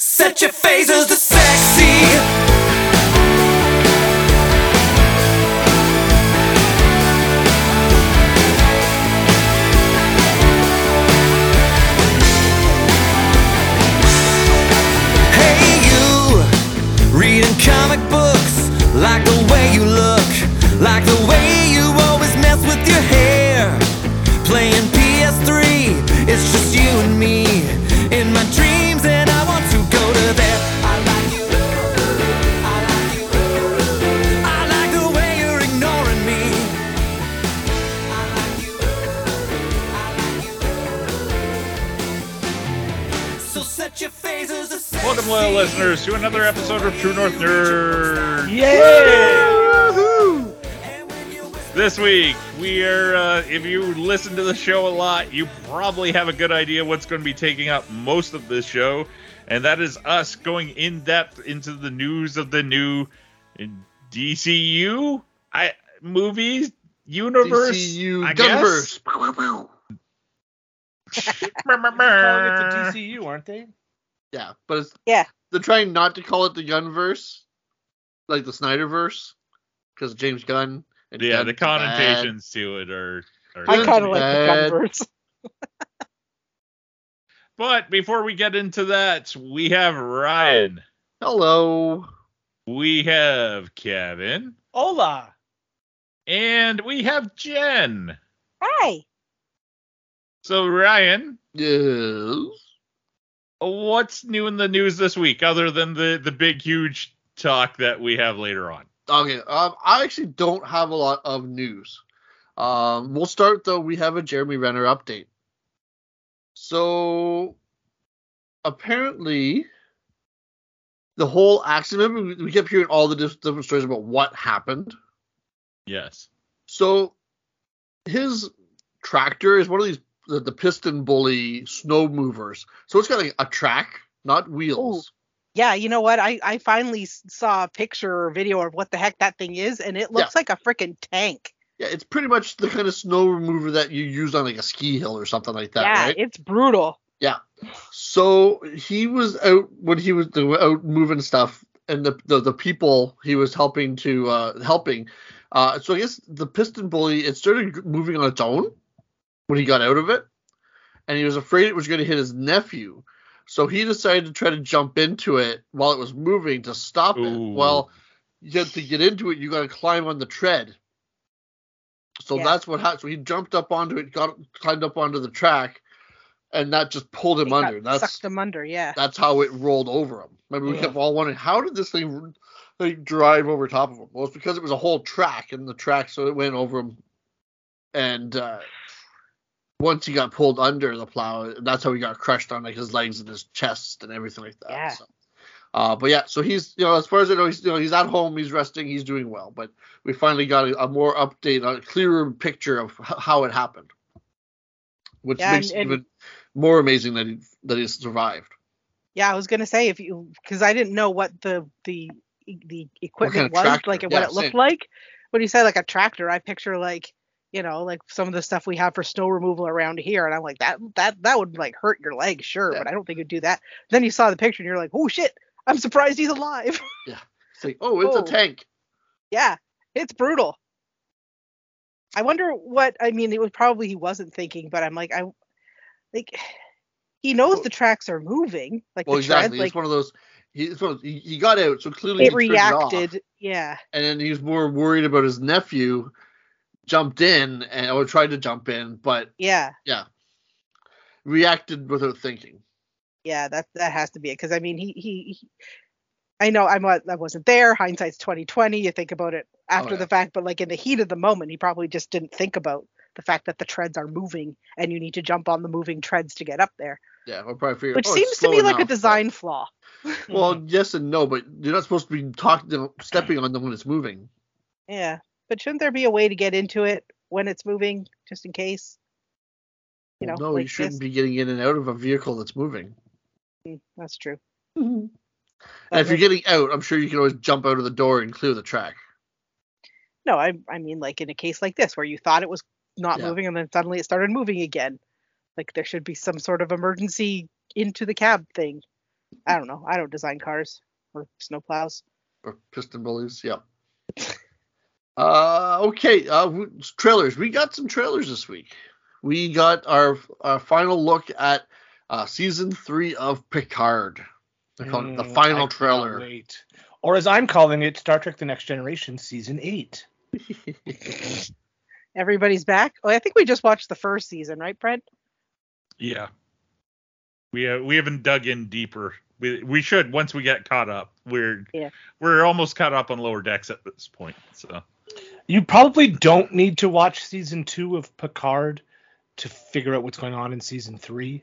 Set your phasers to sexy. Episode of True North Nerd. Yeah! This week, we are, uh, if you listen to the show a lot, you probably have a good idea what's going to be taking up most of this show, and that is us going in depth into the news of the new DCU I, movies universe. DCU I Gunverse. guess? Calling it the DCU, aren't they? Yeah, but it's Yeah. They're trying not to call it the Gunverse, like the Snyderverse, because James Gunn. And yeah, Gunn's the bad. connotations to it are. are I kind of like bad. the Gunverse. But before we get into that, we have Ryan. Hello. We have Kevin. Hola! And we have Jen. Hi. So, Ryan, Yes. What's new in the news this week other than the, the big, huge talk that we have later on? Okay. Um, I actually don't have a lot of news. Um, we'll start though. We have a Jeremy Renner update. So apparently, the whole accident. Remember, we- we kept hearing all the different stories about what happened. Yes. So his tractor is one of these the, the PistenBully snow movers. So it's got like a track, not wheels. Yeah, you know what? I, I finally saw a picture or video of what the heck that thing is, and it looks like a freaking tank. Yeah, it's pretty much the kind of snow remover that you use on like a ski hill or something like that, yeah, right? it's brutal. Yeah. So he was out when he was out moving stuff, and the, the the people he was helping to uh helping. Uh, so I guess the PistenBully it started moving on its own when he got out of it, and he was afraid it was going to hit his nephew. So he decided to try to jump into it while it was moving to stop Ooh. it. Well, you have to get into it, you got to climb on the tread. So Yeah. that's what happened. So he jumped up onto it, got climbed up onto the track, and that just pulled him It got- under. That's sucked them under. Yeah. that's how it rolled over him. Remember, we Yeah. kept all wondering how did this thing like drive over top of him? Well, it's because it was a whole track, and the track so it went over him, and uh, once he got pulled under the plow, that's how he got crushed on like his legs and his chest and everything like that. Yeah. So. Uh, but yeah, so he's you know as far as I know he's you know he's at home, he's resting, he's doing well. But we finally got a, a more update, a clearer picture of h- how it happened, which Yeah, makes and- it and- even more amazing that he that he survived. Yeah, I was gonna say if you because I didn't know what the the the equipment of was like and Yeah, what it looked same. like. When you say like a tractor, I picture like you know like some of the stuff we have for snow removal around here, and I'm like that that that would like hurt your legs, sure, Yeah. but I don't think it'd do that. Then you saw the picture and you're like, oh shit, I'm surprised he's alive. Yeah. It's like, oh, it's Oh. a tank. yeah, it's brutal. I wonder what I mean. It was probably he wasn't thinking, but I'm like I like he knows the tracks are moving, like Well, the tread, exactly. like it's one of those. He, he, got out, so clearly it he turned off, reacted. yeah. and then he was more worried about his nephew. Jumped in and or tried to jump in, but Yeah, yeah, reacted without thinking. yeah, that that has to be it. Because I mean, he, he he I know I'm I wasn't there. Hindsight's 2020. You think about it after Oh, yeah. the fact, but like in the heat of the moment, he probably just didn't think about the fact that the treads are moving and you need to jump on the moving treads to get up there, Yeah, we'll probably figure. which oh, it's seems to be like a enough, but- design flaw. Well, yes and no, but you're not supposed to be talking, stepping on them when it's moving. Yeah, but shouldn't there be a way to get into it when it's moving, just in case? You know, no, like you shouldn't this? be getting in and out of a vehicle that's moving. Mm, That's true. And if you're getting out, I'm sure you can always jump out of the door and clear the track. No, I I mean like in a case like this where you thought it was not Yeah. moving and then suddenly it started moving again. Like there should be some sort of emergency into the cab thing. I don't know. I don't design cars or snowplows. or PistenBullies. Yeah. Uh, okay. Uh, trailers. We got some trailers this week. We got our our final look at uh, season three of Picard. They're calling it the Mm, I final trailer. Wait. Or as I'm calling it, Star Trek: The Next Generation, Season Eight. Everybody's back. Oh, I think we just watched the first season, right, Brent? Yeah. We uh, we haven't dug in deeper. We we should once we get caught up. We're Yeah. we're almost caught up on lower decks at this point. So You probably don't need to watch season two of Picard to figure out what's going on in season three.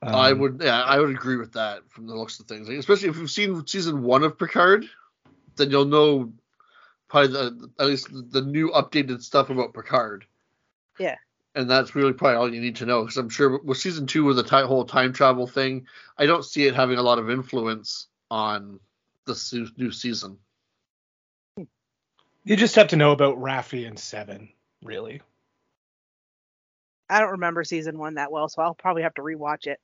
I Um, would, yeah, I would agree with that from the looks of things. Like, especially if you've seen season one of Picard, then you'll know probably the at least the, the new updated stuff about Picard. Yeah. And that's really probably all you need to know because I'm sure with season two with the ti- whole time travel thing, I don't see it having a lot of influence on the se- new season. You just have to know about Raffi and Seven, really. I don't remember season one that well, so I'll probably have to rewatch it.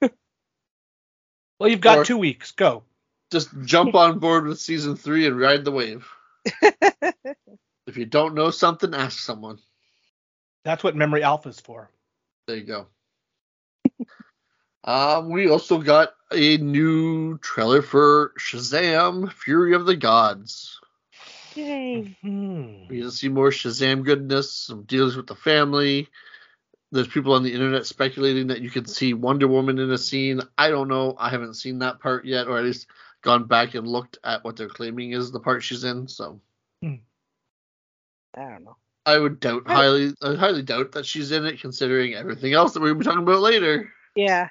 Well, you've got Or- two weeks. Go. Just jump on board with season three and ride the wave. If you don't know something, ask someone. That's what Memory Alpha is for. There you go. um, we also got a new trailer for Shazam: Fury of the Gods. Yay. Hmm. We get to see more Shazam goodness, some deals with the family. There's people on the internet speculating that you could see Wonder Woman in a scene. I don't know. I haven't seen that part yet, or at least gone back and looked at what they're claiming is the part she's in. So I don't know. I would doubt I- highly, I highly doubt that she's in it, considering everything else that we'll be talking about later. Yeah.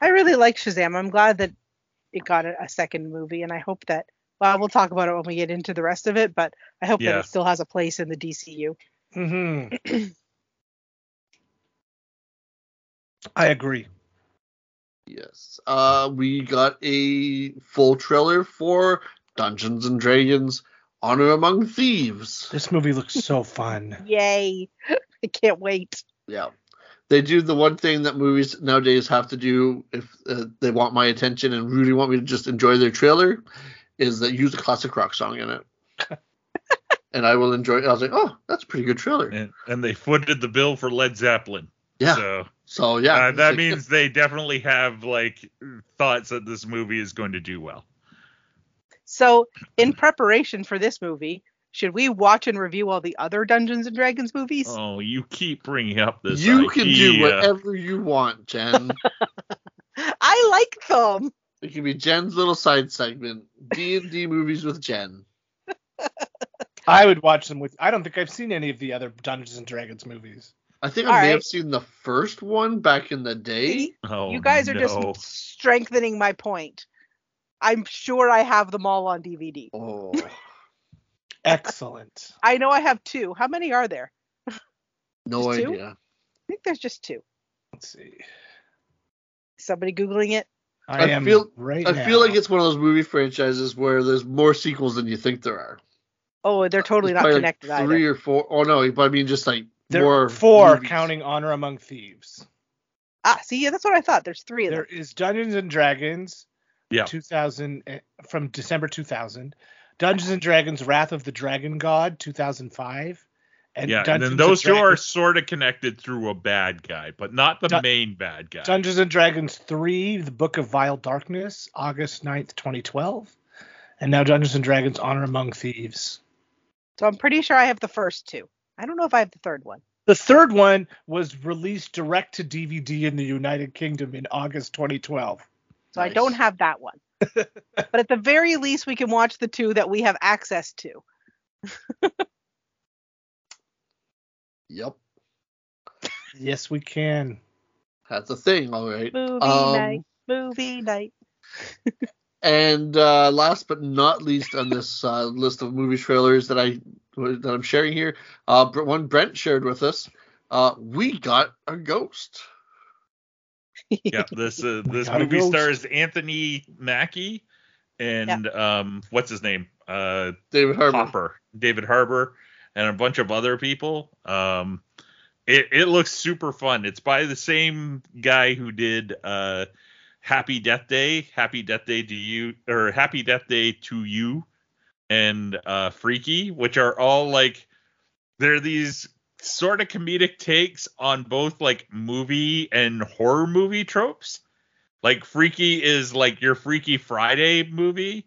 I really like Shazam. I'm glad that it got a, a second movie, and I hope that. Well, we'll talk about it when we get into the rest of it, but I hope Yeah. that it still has a place in the DCU. hmm I agree. Yes. Uh, we got a full trailer for Dungeons and Dragons: Honor Among Thieves. This movie looks so fun. Yay! I can't wait. Yeah. They do the one thing that movies nowadays have to do if uh, they want my attention and really want me to just enjoy their trailer, is that use a classic rock song in it. and I will enjoy. I was like, oh, that's a pretty good trailer. and and they footed the bill for Led Zeppelin. Yeah. So So yeah, uh, that like- means they definitely have like thoughts that this movie is going to do well. So, in preparation for this movie, should we watch and review all the other Dungeons and Dragons movies? Oh, you keep bringing up this. you can do whatever you want, Jen. I like them. It can be Jen's little side segment: D and D movies with Jen. I would watch them with. I don't think I've seen any of the other Dungeons and Dragons movies. I think I All may right. have seen the first one back in the day. Oh, you guys are no. just strengthening my point. I'm sure I have them all on DVD. Oh, Excellent. I know I have two. How many are there? no Just two? idea. I think there's just two. Let's see. Somebody googling it. I, I am feel- right I now. feel like it's one of those movie franchises where there's more sequels than you think there are. Oh, they're totally There's not probably, like, connected Three either. or four. Oh no, but I mean just like there more four movies. counting Honor Among Thieves. Ah, see, yeah, that's what I thought. There's three of There them. is Dungeons and Dragons. Yeah. 2000 eh, from December 2000. Dungeons and Dragons: Wrath of the Dragon God 2005. And yeah, and then those two are sort of connected through a bad guy, but not the Dun- main bad guy. Dungeons and Dragons 3: The Book of Vile Darkness, August 9th, 2012. And now Dungeons and Dragons: Honor Among Thieves. So I'm pretty sure I have the first two. I don't know if I have the third one. The third one was released direct to DVD in the United Kingdom in August 2012. So I don't have that one. but at the very least, we can watch the two that we have access to. Yep, Yes, we can. that's a thing. All right. Movie Um, night, movie night. And uh, last but not least on this uh, list of movie trailers that I that I'm sharing here, uh, one Brent shared with us. Uh, we got a ghost. yeah, this uh, this movie ghost. stars Anthony Mackie and um what's his name? Uh David Harbour. Hopper, David Harbour, and a bunch of other people. Um, it, it looks super fun. It's by the same guy who did uh, Happy Death Day, Happy Death Day to you, or Happy Death Day to you, and uh, Freaky, which are all like they're these sort of comedic takes on both like movie and horror movie tropes. Like Freaky is like your Freaky Friday movie,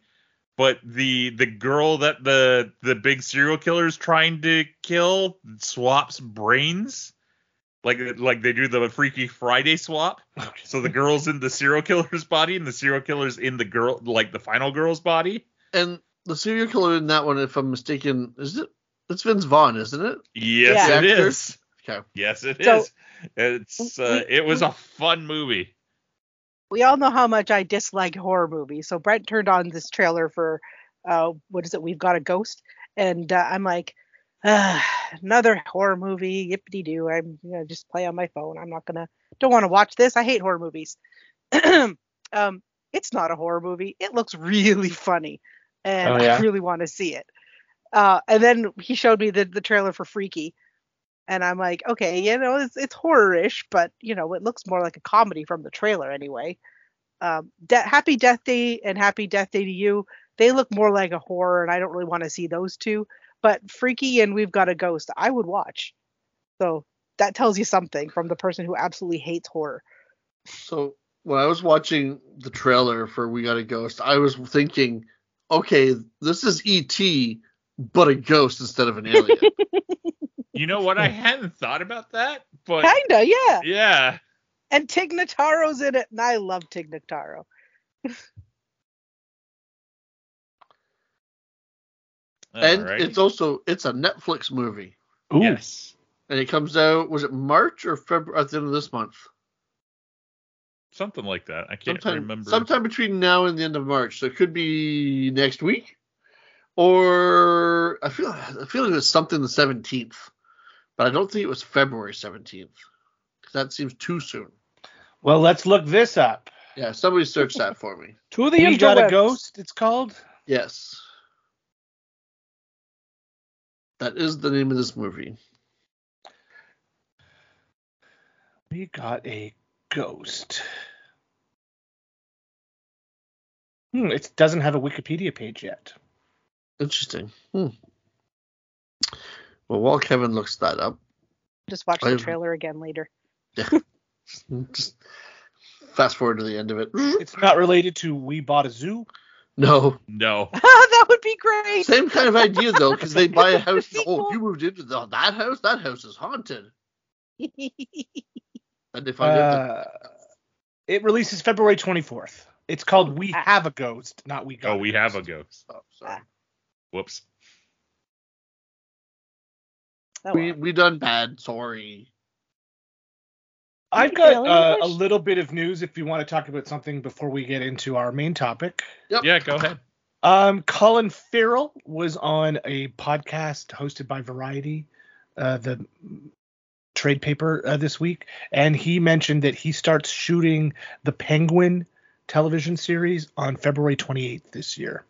but the the girl that the the big serial killer is trying to kill swaps brains. Like like they do the Freaky Friday swap. So the girl's in the serial killer's body and the serial killer's in the girl like the final girl's body. And the serial killer in that one, if I'm mistaken, is it? It's Vince Vaughn, isn't it? Yes, Yeah. it Actor? is. Okay. Yes, it is. So- It's uh, it was a fun movie. We all know how much I dislike horror movies. So Brent turned on this trailer for uh what is it? We've got a ghost, and uh, I'm like, another horror movie. Yippity doo. I'm gonna just play on my phone. I'm not gonna. Don't want to watch this. I hate horror movies. um, it's not a horror movie. It looks really funny, and Oh, yeah? I really want to see it. Uh, and then he showed me the the trailer for Freaky. And I'm like, okay, you know, it's, it's horror-ish, but you know, it looks more like a comedy from the trailer anyway um, De- Happy Death Day and Happy Death Day to You, they look more like a horror, and I don't really want to see those two. But Freaky and We've Got a Ghost, I would watch. So that tells you something from the person who absolutely hates horror. So when I was watching the trailer for We Got a Ghost, I was thinking, okay, this is E.T. but a ghost instead of an alien. You know what? I hadn't thought about that, but Kinda, yeah. yeah. And Tig Notaro's in it, and I love Tig Notaro. and Alright. it's also it's a Netflix movie, Ooh. yes, and it comes out was it March or February at the end of this month? something like that. I can't Sometime, remember. sometime between now and the end of March. So it could be next week, or I feel I feel like it was something the seventeenth, but I don't think it was February seventeenth because that seems too soon. Well, let's look this up. Yeah, somebody search that for me. To the We got a ghost. It's called. Yes. That is the name of this movie. We got a ghost. Hmm, it doesn't have a Wikipedia page yet. Interesting. Hmm. Well, while Kevin looks that up, Just watch the I've- trailer again later. Yeah. just fast forward to the end of it. It's not related to We Bought a Zoo. No, no. that would be great. same kind of idea though, because they buy a house. Sequel. Oh, you moved into the, that house. That house is haunted. And they find out that Uh, it releases February 24th. It's called We Ah. Have a Ghost, not We Got Oh, we have a Ghost. ghost. oh, sorry. Whoops. Oh, we well. we done bad. Sorry. I've got uh, a little bit of news if you want to talk about something before we get into our main topic. Yep. Yeah, go ahead. Um, Colin Farrell was on a podcast hosted by Variety, uh, the trade paper uh, this week, and he mentioned that he starts shooting the Penguin television series on February 28th this year.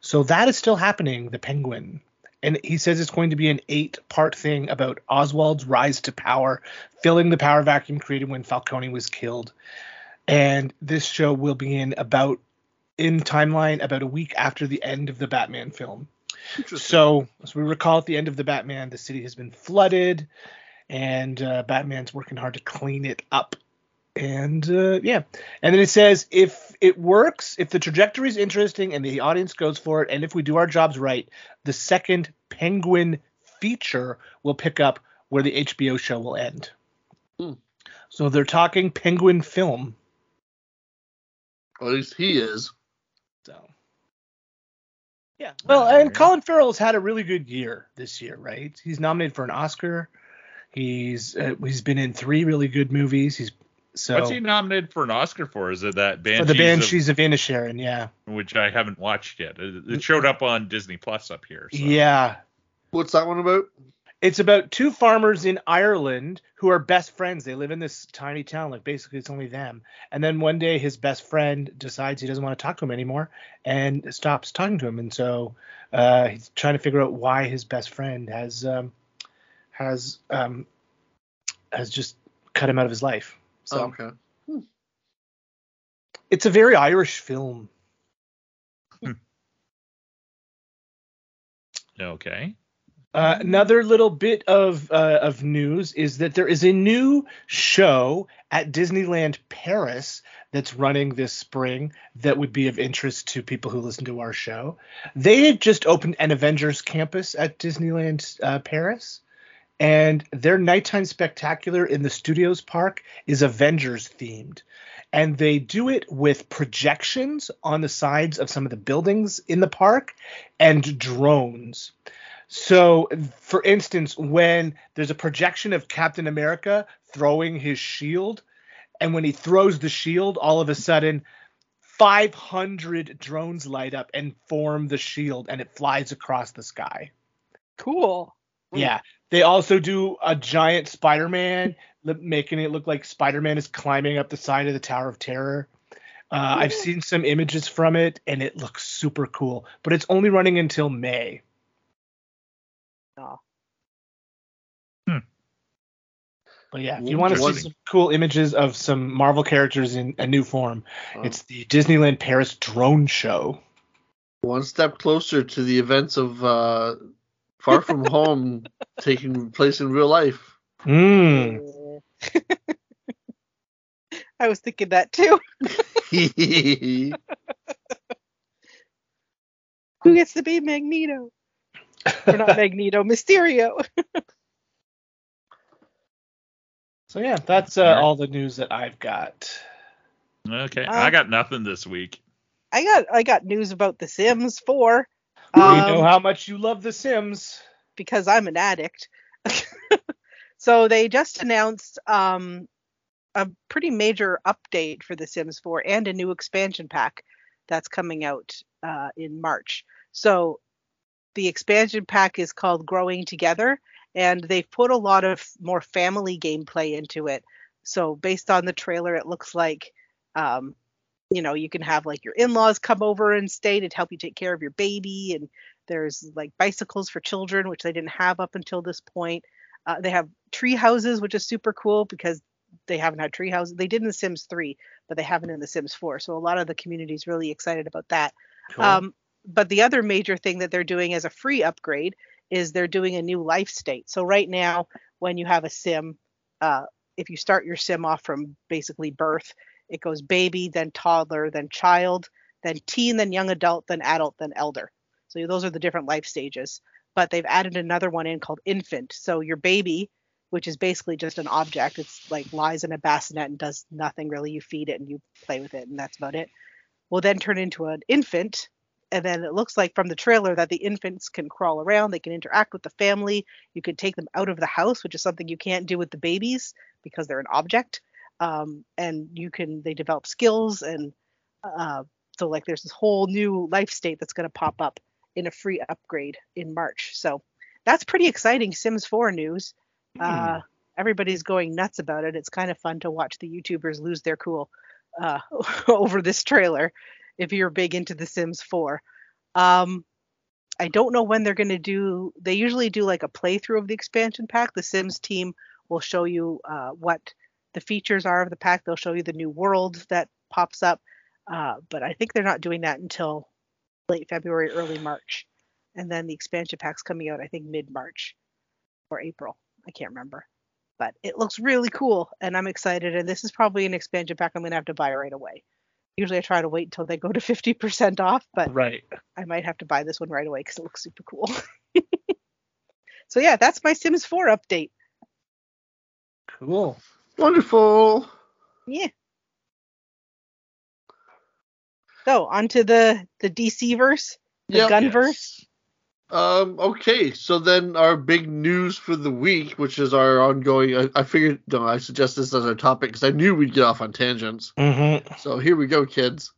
So that is still happening, the Penguin. And he says it's going to be an eight part thing about Oswald's rise to power, filling the power vacuum created when Falcone was killed. And this show will begin about in timeline about a week after the end of the Batman film. So, as we recall, at the end of the Batman, the city has been flooded, and uh, Batman's working hard to clean it up. And uh, yeah, and then it says if it works, if the trajectory is interesting and the audience goes for it, and if we do our jobs right, the second Penguin feature will pick up where the HBO show will end. Hmm. So they're talking Penguin film. At least he is. So yeah. Well, and Alright. Colin Farrell's had a really good year this year, right? He's nominated for an Oscar. He's uh, he's been in three really good movies. He's so What's he nominated for an Oscar for? Is it that for Banshees, the of- Banshees of Inisherin, yeah. which I haven't watched yet? It, it showed up on Disney Plus up here. So. Yeah. What's that one about? It's about two farmers in Ireland who are best friends. They live in this tiny town, like basically it's only them. And then one day his best friend decides he doesn't want to talk to him anymore and stops talking to him. And so uh, he's trying to figure out why his best friend has um, has um, has just cut him out of his life. So oh, okay. It's a very Irish film. Okay. Uh, another little bit of uh, of news is that there is a new show at Disneyland Paris that's running this spring that would be of interest to people who listen to our show. They had just opened an Avengers campus at Disneyland uh, Paris, and their nighttime spectacular in the Studios Park is Avengers themed. And they do it with projections on the sides of some of the buildings in the park and drones. So, for instance, when there's a projection of Captain America throwing his shield, and when he throws the shield, all of a sudden 500 drones light up and form the shield, and it flies across the sky. Cool. Yeah. They also do a giant Spider Man, making it look like Spider Man is climbing up the side of the Tower of Terror. Uh, I've seen some images from it, and it looks super cool, but it's only running until May. Oh. But yeah, if you want to see some cool images of some Marvel characters in a new form, Oh. it's the Disneyland Paris drone show. One step closer to the events of uh, Far From Home taking place in real life. Mm. I was thinking that too. Who gets to be Magneto? or not Magneto, Mysterio. So yeah, that's uh, Alright. all the news that I've got. Okay. Uh, I got nothing this week. I got I got news about The Sims 4. We Um, know how much you love The Sims. because I'm an addict. so they just announced um, a pretty major update for The Sims 4 and a new expansion pack that's coming out uh, in March. So the expansion pack is called Growing Together, and they've put a lot of more family gameplay into it. So based on the trailer, it looks like. Um, you know, you can have like your in-laws come over and stay to help you take care of your baby, and there's like bicycles for children, which they didn't have up until this point. Uh, they have tree houses, which is super cool because they haven't had tree houses. They did in The Sims 3, but they haven't in The Sims 4. So a lot of the community is really excited about that. Cool. Um, but the other major thing that they're doing as a free upgrade is they're doing a new life state. So right now, when you have a sim, uh, if you start your sim off from basically birth, it goes baby, then toddler, then child, then teen, then young adult, then adult, then elder. So those are the different life stages. But they've added another one in called infant. So your baby, which is basically just an object, it's like lies in a bassinet and does nothing really. You feed it and you play with it, and that's about it. Will then turn into an infant, and then it looks like from the trailer that the infants can crawl around, they can interact with the family. You can take them out of the house, which is something you can't do with the babies because they're an object. Um, and you can they develop skills and uh, so like there's this whole new life state that's going to pop up in a free upgrade in March. So that's pretty exciting Sims 4 news. Uh, everybody's going nuts about it. It's kind of fun to watch the YouTubers lose their cool uh, over this trailer if you're big into The Sims 4. Um, I don't know when they're going to do. They usually do like a playthrough of the expansion pack. The Sims team will show you uh, what the features are of the pack. They'll show you the new world that pops up. Uh, but I think they're not doing that until late February, early March. And then the expansion pack's coming out, I think, mid March or April. I can't remember. But it looks really cool, and I'm excited. And this is probably an expansion pack I'm going to have to buy right away. Usually I try to wait until they go to 50% off, but right. I might have to buy this one right away because it looks super cool. so yeah, that's my Sims 4 update. Cool. Wonderful. Yeah. So onto the the DC verse, the Yep. Gunverse. Um. Okay. So then our big news for the week, which is our ongoing. I, I figured. No, I suggest this as our topic because I knew we'd get off on tangents. Mm-hmm. So here we go, kids.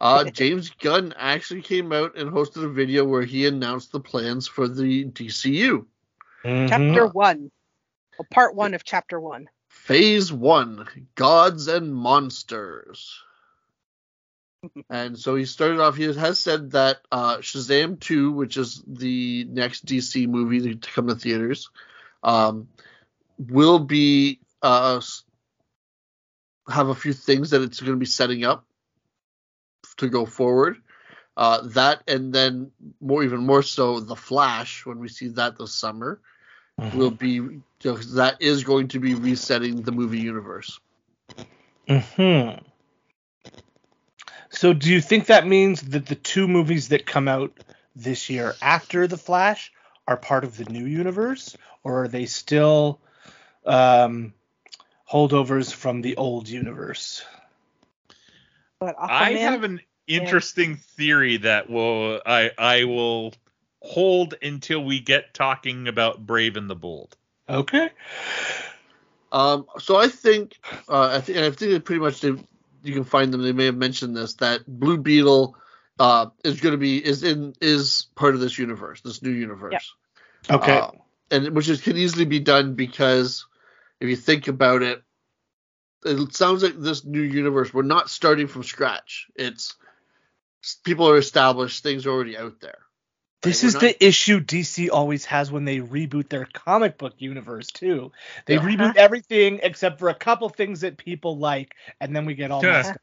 Uh, James Gunn actually came out and hosted a video where he announced the plans for the DCU. Mm-hmm. Chapter one. Well, part one of chapter one. Phase one Gods and Monsters. and so he started off, he has said that uh, Shazam 2, which is the next DC movie to come to theaters, um, will be uh, have a few things that it's going to be setting up. to go forward. Uh, that and then more, even more so, the Flash when we see that this summer will be because that is going to be resetting the movie universe. Hmm. So, do you think that means that the two movies that come out this year after the Flash are part of the new universe, or are they still um, holdovers from the old universe? But I have an interesting theory that will I I will hold until we get talking about Brave and the Bold. Okay. Um, so I think, uh, I think, I think that pretty much they, you can find them. They may have mentioned this that Blue Beetle uh, is going to be is in is part of this universe, this new universe. Okay. Uh, and which is, can easily be done because if you think about it, it sounds like this new universe. We're not starting from scratch. It's people are established, things are already out there. This We're is not- the issue DC always has when they reboot their comic book universe too. They Yeah. reboot everything except for a couple things that people like, and then we get all Yeah. messed up.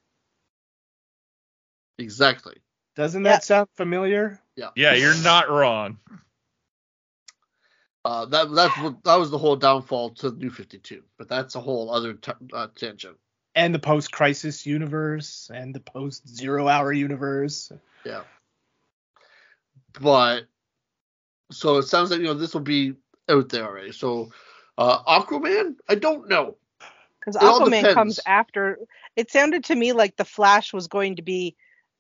exactly. Doesn't Yeah. that sound familiar? Yeah, you're not wrong. Uh, that that's what that was the whole downfall to New Fifty Two, but that's a whole other t- uh, tangent. And the post-crisis universe and the post-zero-hour universe. Yeah. But so it sounds like you know this will be out there already. So uh, Aquaman, I don't know. because Aquaman comes after. It sounded to me like the Flash was going to be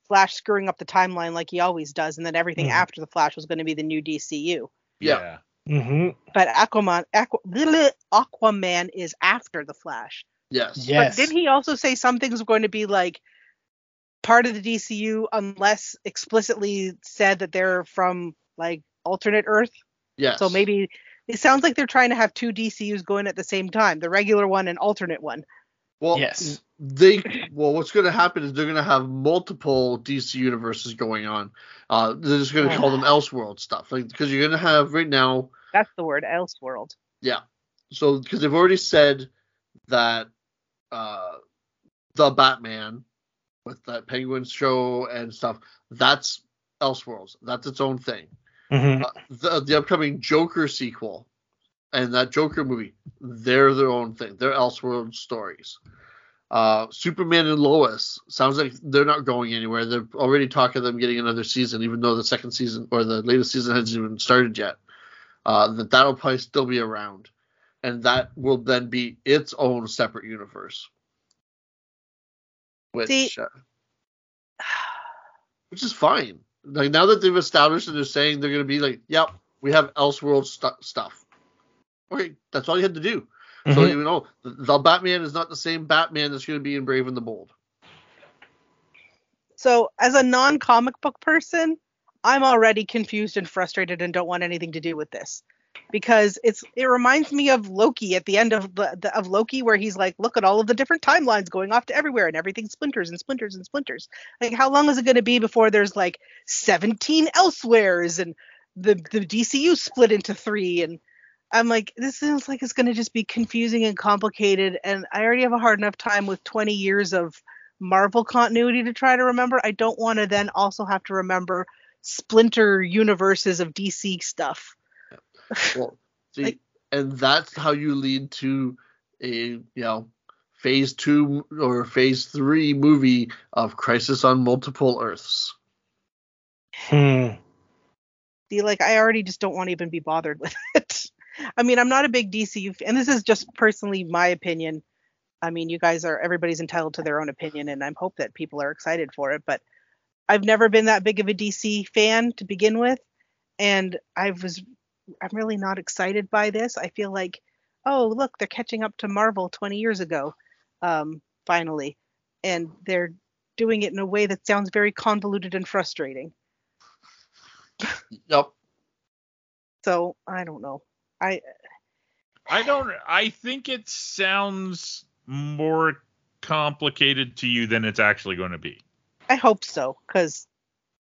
Flash screwing up the timeline like he always does, and then everything Mhm. after the Flash was going to be the new DCU. Yeah. Mm-hmm. But Aquaman, Aqu- bleh, Aquaman is after the Flash. Yes. Yes. But did he also say something's going to be like part of the DCU unless explicitly said that they're from like alternate Earth? Yeah. So maybe it sounds like they're trying to have two DCUs going at the same time, the regular one and alternate one. Well, Yes. They well, what's going to happen is they're going to have multiple DC universes going on. Uh, they're just going to call them Elseworld stuff, like because you're going to have right now. That's the word, Elseworld. Yeah. So because they've already said that uh, the Batman with that Penguin show and stuff, that's Elseworlds. That's its own thing. Mm-hmm. Uh, the the upcoming Joker sequel and that Joker movie, they're their own thing. They're Elseworld stories. Uh, Superman and Lois sounds like they're not going anywhere. They're already talking them getting another season, even though the second season or the latest season hasn't even started yet. Uh, that that'll probably still be around, and that will then be its own separate universe. Which, See- uh, which is fine. Like now that they've established and they're saying they're gonna be like, yep, we have Elseworld stu- stuff. Okay, that's all you had to do. So Mhm. you know, the, the Batman is not the same Batman that's gonna be in Brave and the Bold. So, as a non comic book person, I'm already confused and frustrated and don't want anything to do with this. Because it's it reminds me of Loki at the end of the, of Loki where he's like, look at all of the different timelines going off to everywhere and everything splinters and splinters and splinters. Like how long is it going to be before there's like 17 elsewheres and the the DCU split into 3 and I'm like this sounds like it's going to just be confusing and complicated and I already have a hard enough time with 20 years of Marvel continuity to try to remember. I don't want to then also have to remember splinter universes of DC stuff. Well, see, Like- and that's how you lead to a you know phase two or phase three movie of Crisis on Multiple Earths. Hmm. See, like I already just don't want to even be bothered with it. I mean, I'm not a big DCU, f- and this is just personally my opinion. I mean, you guys are everybody's entitled to their own opinion, and I hope that people are excited for it. But I've never been that big of a DC fan to begin with, and I was I'm really not excited by this. I feel like, oh look, they're catching up to Marvel 20 years ago, um, finally, and they're doing it in a way that sounds very convoluted and frustrating. Yep. So I don't know. I I don't. I think it sounds more complicated to you than it's actually going to be, I hope so, because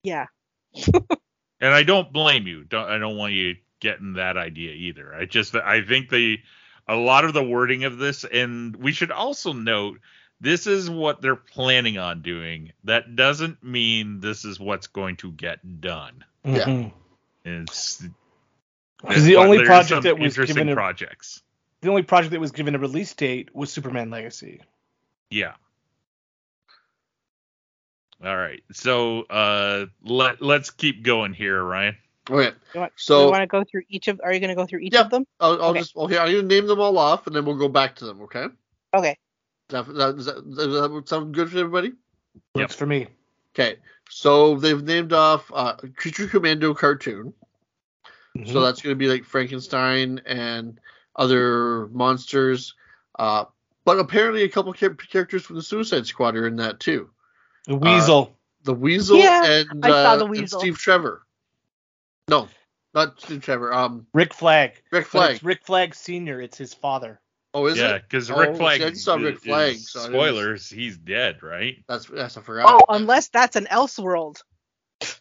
yeah, and I don't blame you. Don't. I don't want you getting that idea either. I just. I think the a lot of the wording of this, and we should also note this is what they're planning on doing. That doesn't mean this is what's going to get done. Yeah. Mhm. It's Because the only project that was interesting given a, projects. the only project that was given a release date was Superman Legacy. Yeah. All right. So uh let let's keep going here, Ryan. Okay, You want, So- you want to go through each of? Are you going to go through each Yeah. of them? I'll, I'll Okay. just okay. I'm gonna name them all off, and then we'll go back to them. Okay. Okay. That, that, does, that, does that sound good for everybody? Works for me. Okay. So they've named off uh, Creature Commando cartoon. Mhm. So that's going to be like Frankenstein and other monsters. Uh, but apparently, a couple char- characters from the Suicide Squad are in that too. the Weasel. The Weasel Yeah, and, I saw uh, the and Weasel. Steve Trevor. No, not Steve Trevor. Um, Rick Flag. Rick But Flag. It's Rick Flag Senior. It's his father. Oh, is yeah, it? Yeah, because Oh, Rick see, Flag. I saw Rick is- Flag, is- so I didn't- spoilers, he's dead, right? That's that's I forgot. Oh, unless that's an Elseworld.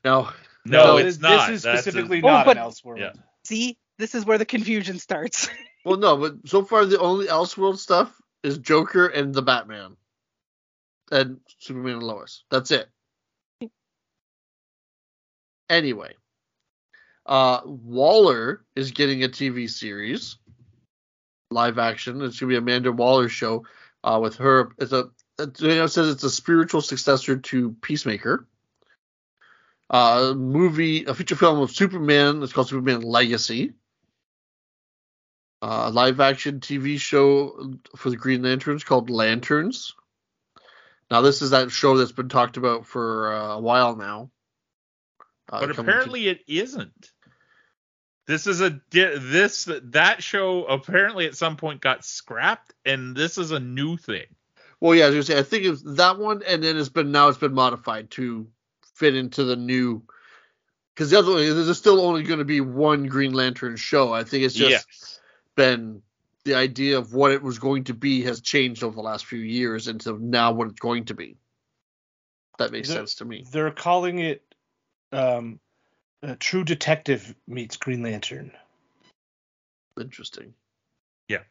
no. No, No, it's this, not. This is That's a- specifically Oh, not but- an Elseworld. Yeah. See, this is where the confusion starts. Well, no, but so far the only Elseworld stuff is Joker and the Batman, and Superman and Lois. That's it. Anyway, uh, Waller is getting a TV series, live action. It's gonna be Amanda Waller show uh, with her. It's a it, you know, it says it's a spiritual successor to Peacemaker. Uh, movie, a feature film of Superman. It's called Superman Legacy uh, live action TV show for the Green Lanterns called Lanterns. Now, this is that show that's been talked about for uh, a while now. Uh, but coming to- apparently it isn't. This is a di- this that show apparently at some point got scrapped, and this is a new thing. well, yeah, I was gonna say, I think it's that one, and then it's been now it's been modified to fit into the new. Because the other one, there's still only going to be one Green Lantern show. I think it's just yes. been the idea of what it was going to be has changed over the last few years into now what it's going to be. That makes The- sense to me. They're calling it um, uh, True Detective meets Green Lantern. Interesting. Yeah.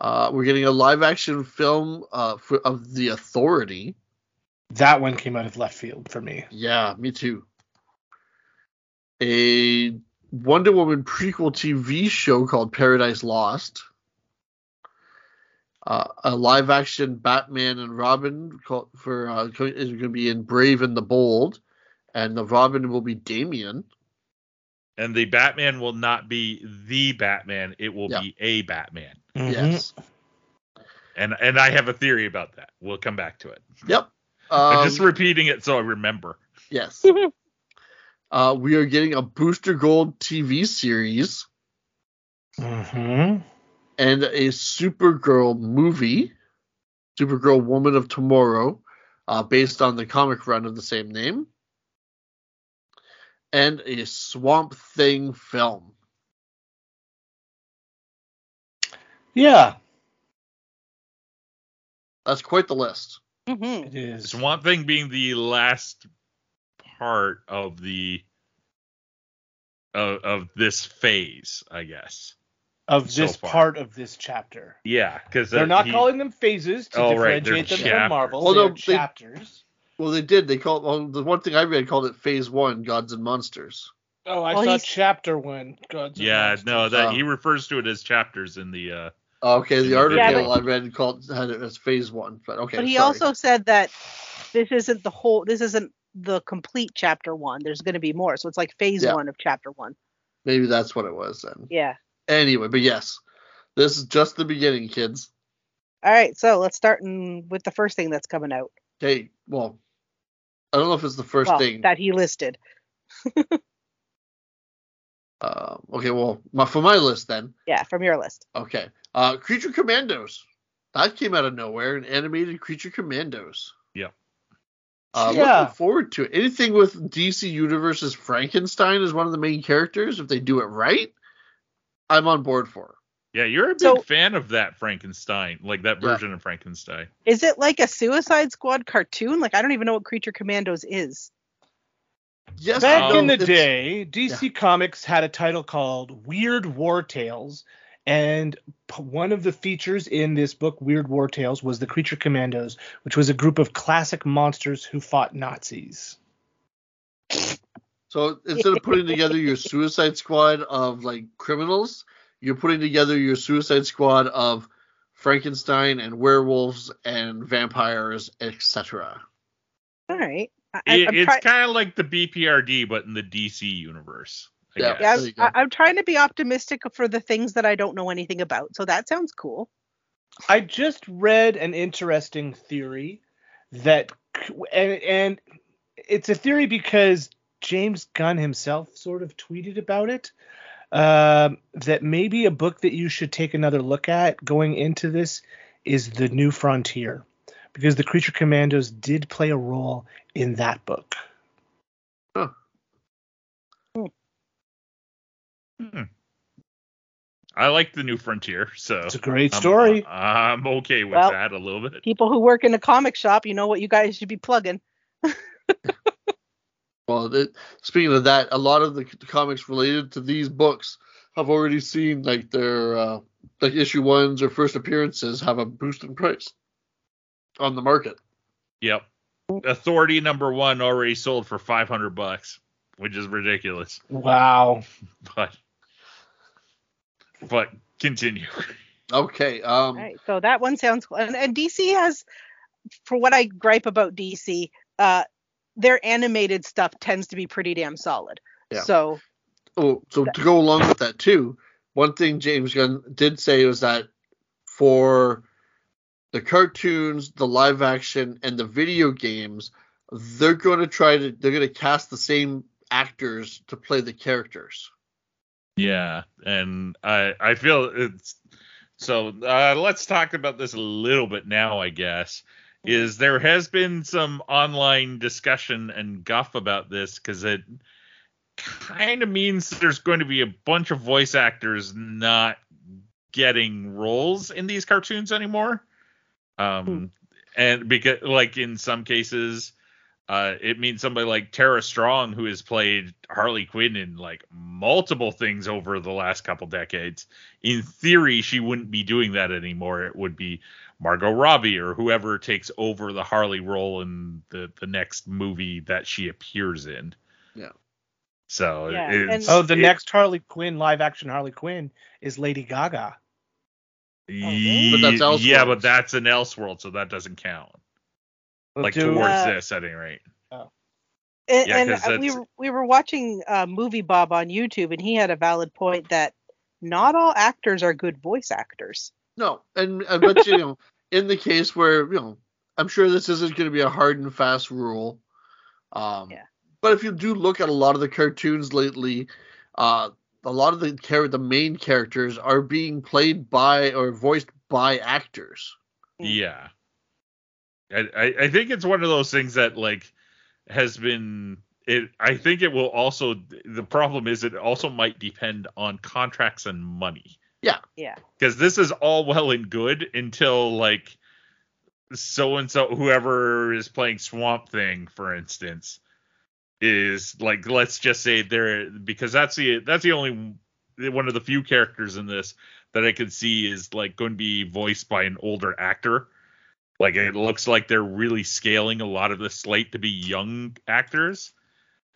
Uh, we're getting a live action film uh, for, of The Authority. That one came out of left field for me. Yeah, me too. A Wonder Woman prequel TV show called Paradise Lost. Uh, a live action Batman and Robin called for uh, is going to be in Brave and the Bold, and the Robin will be Damian. And the Batman will not be the Batman; it will Yeah. be a Batman. Mhm. Yes. And and I have a theory about that. We'll come back to it. Yep. I'm Um, just repeating it so I remember. Yes. uh, we are getting a Booster Gold TV series Mm-hmm. and a Supergirl movie, Supergirl Woman of Tomorrow, uh, based on the comic run of the same name, and a Swamp Thing film. Yeah, That's quite the list. hmm it is. Swamp Thing being the last part of the of, of this phase, I guess. Of so this far. part of this chapter. Yeah, because They're not calling them phases to Oh, right, differentiate them chapters. from Marvel. Well, They're they- chapters. Well, they did. They called well, the one thing I read called it Phase One: Gods and Monsters. Oh, I Well, thought he's- chapter one. Gods and Yeah, Monsters. no, that Oh. he refers to it as chapters in the. uh Okay, the Yeah, article but- I read called had it as Phase One, but okay. but he sorry. also said that this isn't the whole. This isn't the complete chapter one. There's going to be more. So it's like phase Yeah. one of chapter one. maybe that's what it was then. Yeah. Anyway, but yes, this is just the beginning, kids. All right. So let's start in, with the first thing that's coming out. Okay, well, I don't know if it's the first well, thing. that he listed. Uh, okay, well, my, for my list then. Yeah, from your list. Okay, uh, Creature Commandos. That came out of nowhere. An animated Creature Commandos. Yeah. Uh, Yeah. Looking forward to it. Anything with DC Universe's Frankenstein as one of the main characters, if they do it right, I'm on board for. Yeah, you're a big So- fan of that Frankenstein, like that Yeah. version of Frankenstein. Is it like a Suicide Squad cartoon? Like I don't even know what Creature Commandos is. Yes, Back no, in the day, DC Comics had a title called Weird War Tales, And p- one of the features in this book, Weird War Tales, was the Creature Commandos, which was a group of classic monsters who fought Nazis. So instead of putting together your Suicide Squad of like criminals, you're putting together your Suicide Squad of Frankenstein and werewolves and vampires, etc. All right. I, It- it's try- kind of like the BPRD, but in the DC universe. I Yeah. guess. yeah, There you. I, I'm trying to be optimistic for the things that I don't know anything about. So that sounds cool. I just read an interesting theory that, and, and it's a theory because James Gunn himself sort of tweeted about it. Um, that maybe a book that you should take another look at going into this is The New Frontier, because the Creature Commandos did play a role in that book. Hmm. I like the New Frontier, so It's a great I'm- story. I'm, okay with Well, that a little bit. People who work in a comic shop, you know what you guys should be plugging. Well, it, speaking of that, a lot of the c- comics related to these books have already seen like their uh, like issue ones or first appearances have a boost in price on the market. Yep. Authority number one already sold for 500 bucks, which is ridiculous. Wow. But but continue. Okay. Um. All right. So that one sounds cool. And, and DC has, for what I gripe about DC, uh, their animated stuff tends to be pretty damn solid. Yeah. So Oh, so to go along with that too, one thing James Gunn did say was that for the cartoons, the live action, and the video games, they're going to try to they're going to cast the same actors to play the characters. Yeah, and I I feel it's so. Uh, let's talk about this a little bit now. I guess is there has been some online discussion and guff about this because it kind of means there's going to be a bunch of voice actors not getting roles in these cartoons anymore. Um, and because like in some cases. Uh, it means somebody like Tara Strong, who has played Harley Quinn in like multiple things over the last couple decades. In theory, she wouldn't be doing that anymore. It would be Margot Robbie or whoever takes over the Harley role in the the next movie that she appears in. Yeah. So Yeah, it's, Oh, the it- next Harley Quinn live action Harley Quinn is Lady Gaga. really? But that's Ye- yeah, Elseworlds. but that's an Elseworld, so that doesn't count. We'll like do- towards Uh, this, at any rate. And, Yeah, and 'cause we were we were watching uh, movie Bob on YouTube, and he had a valid point that not all actors are good voice actors. No, and I bet you, you know, in the case where you know, I'm sure this isn't going to be a hard and fast rule. Um, Yeah. But if you do look at a lot of the cartoons lately, uh, a lot of the char- the main characters are being played by or voiced by actors. Mm. Yeah. I, I I think it's one of those things that like has been it I think it will also the problem is it also might depend on contracts and money. Yeah. Yeah. Because this is all well and good until like so and so whoever is playing Swamp Thing, for instance, is like let's just say they're because that's the that's the only one of the few characters in this that I could see is like going to be voiced by an older actor. Like it looks like they're really scaling a lot of the slate to be young actors.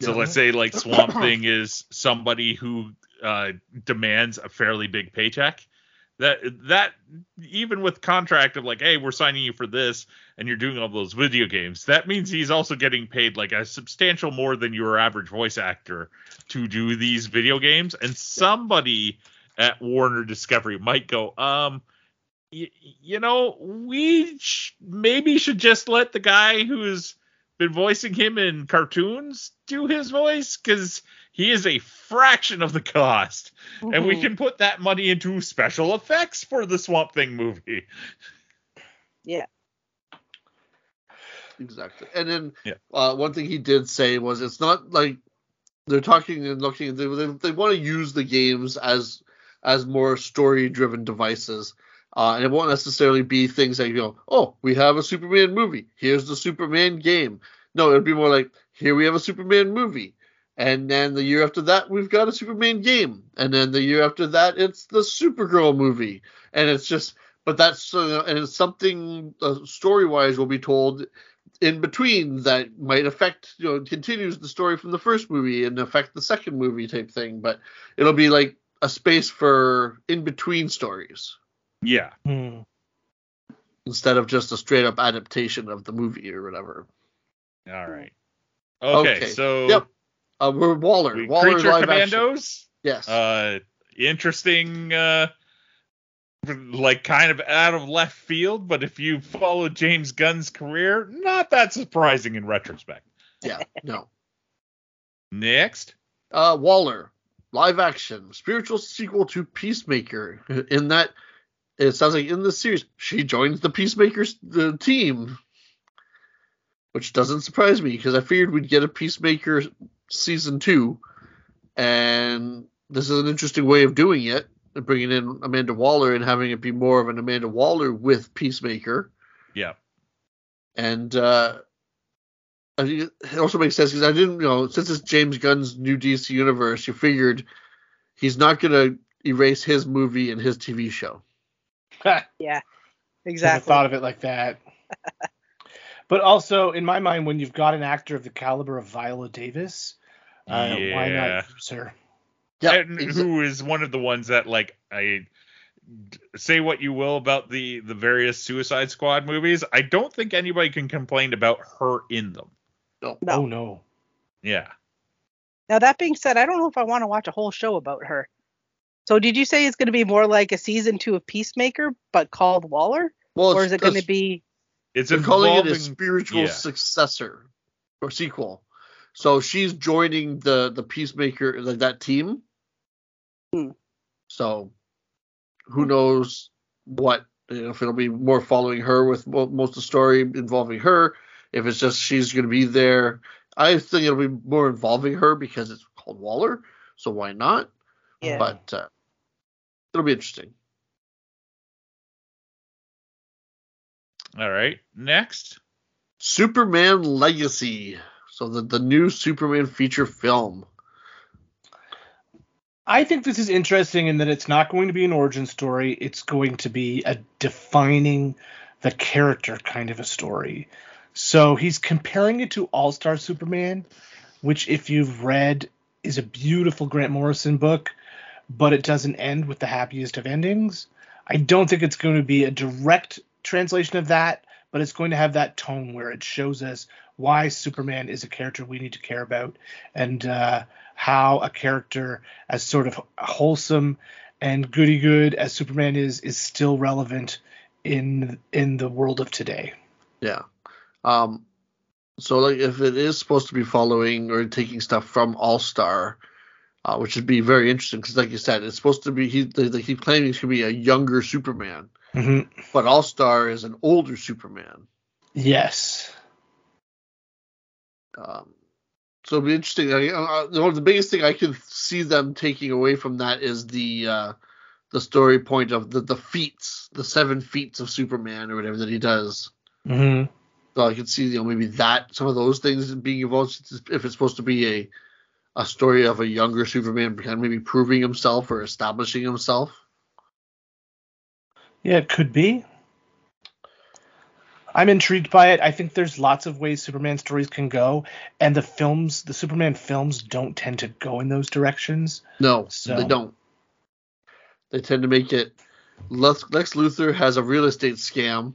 So Yeah. let's say like Swamp Thing is somebody who uh, demands a fairly big paycheck. That that even with contract of like, hey, we're signing you for this, and you're doing all those video games, that means he's also getting paid like a substantial more than your average voice actor to do these video games. And somebody at Warner Discovery might go, um, y- you know, we sh- maybe should just let the guy who's been voicing him in cartoons do his voice because he is a fraction of the cost, and we Mhm. can put that money into special effects for the Swamp Thing movie. Yeah. Exactly. And then Yeah. uh, one thing he did say was it's not like they're talking and looking. They they, they want to use the games as as more story driven devices. Uh, and it won't necessarily be things like you oh, we have a Superman movie. Here's the Superman game. No, it'll be more like here we have a Superman movie, And then the year after that, we've got a Superman game. And then the year after that, it's the Supergirl movie. And it's just, but that's, uh, and it's something uh, story wise will be told in between that might affect, you know, continues the story from the first movie and affect the second movie type thing. But it'll be like a space for in between stories Yeah. Hmm. instead of just a straight up adaptation of the movie or whatever. All right. Okay, Okay. so Yep. Uh, we're Waller. we- Waller Creature live action. Commandos. Yes. Uh, interesting. Uh, like kind of out of left field, but if you follow James Gunn's career, not that surprising in retrospect. yeah. No. Next. Uh, Waller, live action, spiritual sequel to Peacemaker. In that, it sounds like in the series, she joins the Peacemaker's the team, which doesn't surprise me because I figured we'd get a Peacemaker season two, and this is an interesting way of doing it, bringing in Amanda Waller and having it be more of an Amanda Waller with Peacemaker. Yeah. And uh, I it also makes sense because I didn't, you know, since it's James Gunn's new DC universe, you figured he's not going to erase his movie and his TV show. Yeah, Never exactly. thought of it like that. but also, in my mind, when you've got an actor of the caliber of Viola Davis, uh, why Yeah. not use her? Yeah, and who is one of the ones that like I say what you will about the the various Suicide Squad movies, I don't think anybody can complain about her in them. No. Oh no. Yeah. Now that being said, I don't know if I want to watch a whole show about her. So did you say it's going to be more like a season two of Peacemaker, but called Waller, well, or is it going to be? It's They're calling it a spiritual yeah. successor or sequel. So she's joining the the Peacemaker like that team. Hmm. So who knows what you know, if it'll be more following her with most of the story involving her. If it's just she's going to be there, I think it'll be more involving her because it's called Waller. So why not? Yeah. But uh, it'll be interesting. All right. Next. Superman Legacy. So the the new Superman feature film. I think this is interesting in that it's not going to be an origin story. It's going to be a defining the character kind of a story. So he's comparing it to All Star Superman, which, if you've read, is a beautiful Grant Morrison book, but it doesn't end with the happiest of endings. I don't think it's going to be a direct translation of that, but it's going to have that tone where it shows us why Superman is a character we need to care about and uh, how a character as sort of wholesome and goody good as Superman is is still relevant in in the world of today. Yeah. Um. So like if it is supposed to be following or taking stuff from All Star, uh, which would be very interesting because like you said, it's supposed to be he they, they keep claiming it's gonna be a younger Superman, Mm-hmm. but All Star is an older Superman. Yes. Um, so it'll be interesting. Like, uh, the, the biggest thing I can see them taking away from that is the uh, the story point of the the feats, the seven feats of Superman or whatever that he does. Mm-hmm. So I could see you know maybe that some of those things being involved if it's supposed to be a a story of a younger Superman kind of maybe proving himself or establishing himself. Yeah, it could be. I'm intrigued by it. I think there's lots of ways Superman stories can go, and the films, the Superman films, don't tend to go in those directions. No, So- they don't. They tend to make it Lex, Lex Luthor has a real estate scam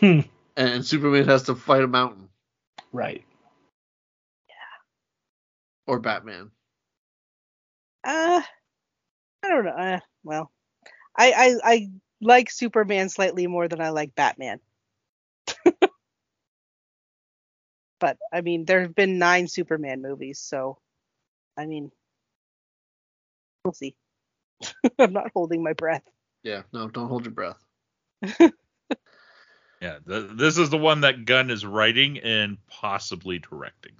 Hmm. and Superman has to fight a mountain Right. Or Batman. Uh, I don't know. Uh, well, I, I I like Superman slightly more than I like Batman. but I mean, there have been nine Superman movies, so I mean, we'll see. I'm not holding my breath. Yeah, no, don't hold your breath. Yeah. Th- this is the one that Gunn is writing and possibly directing.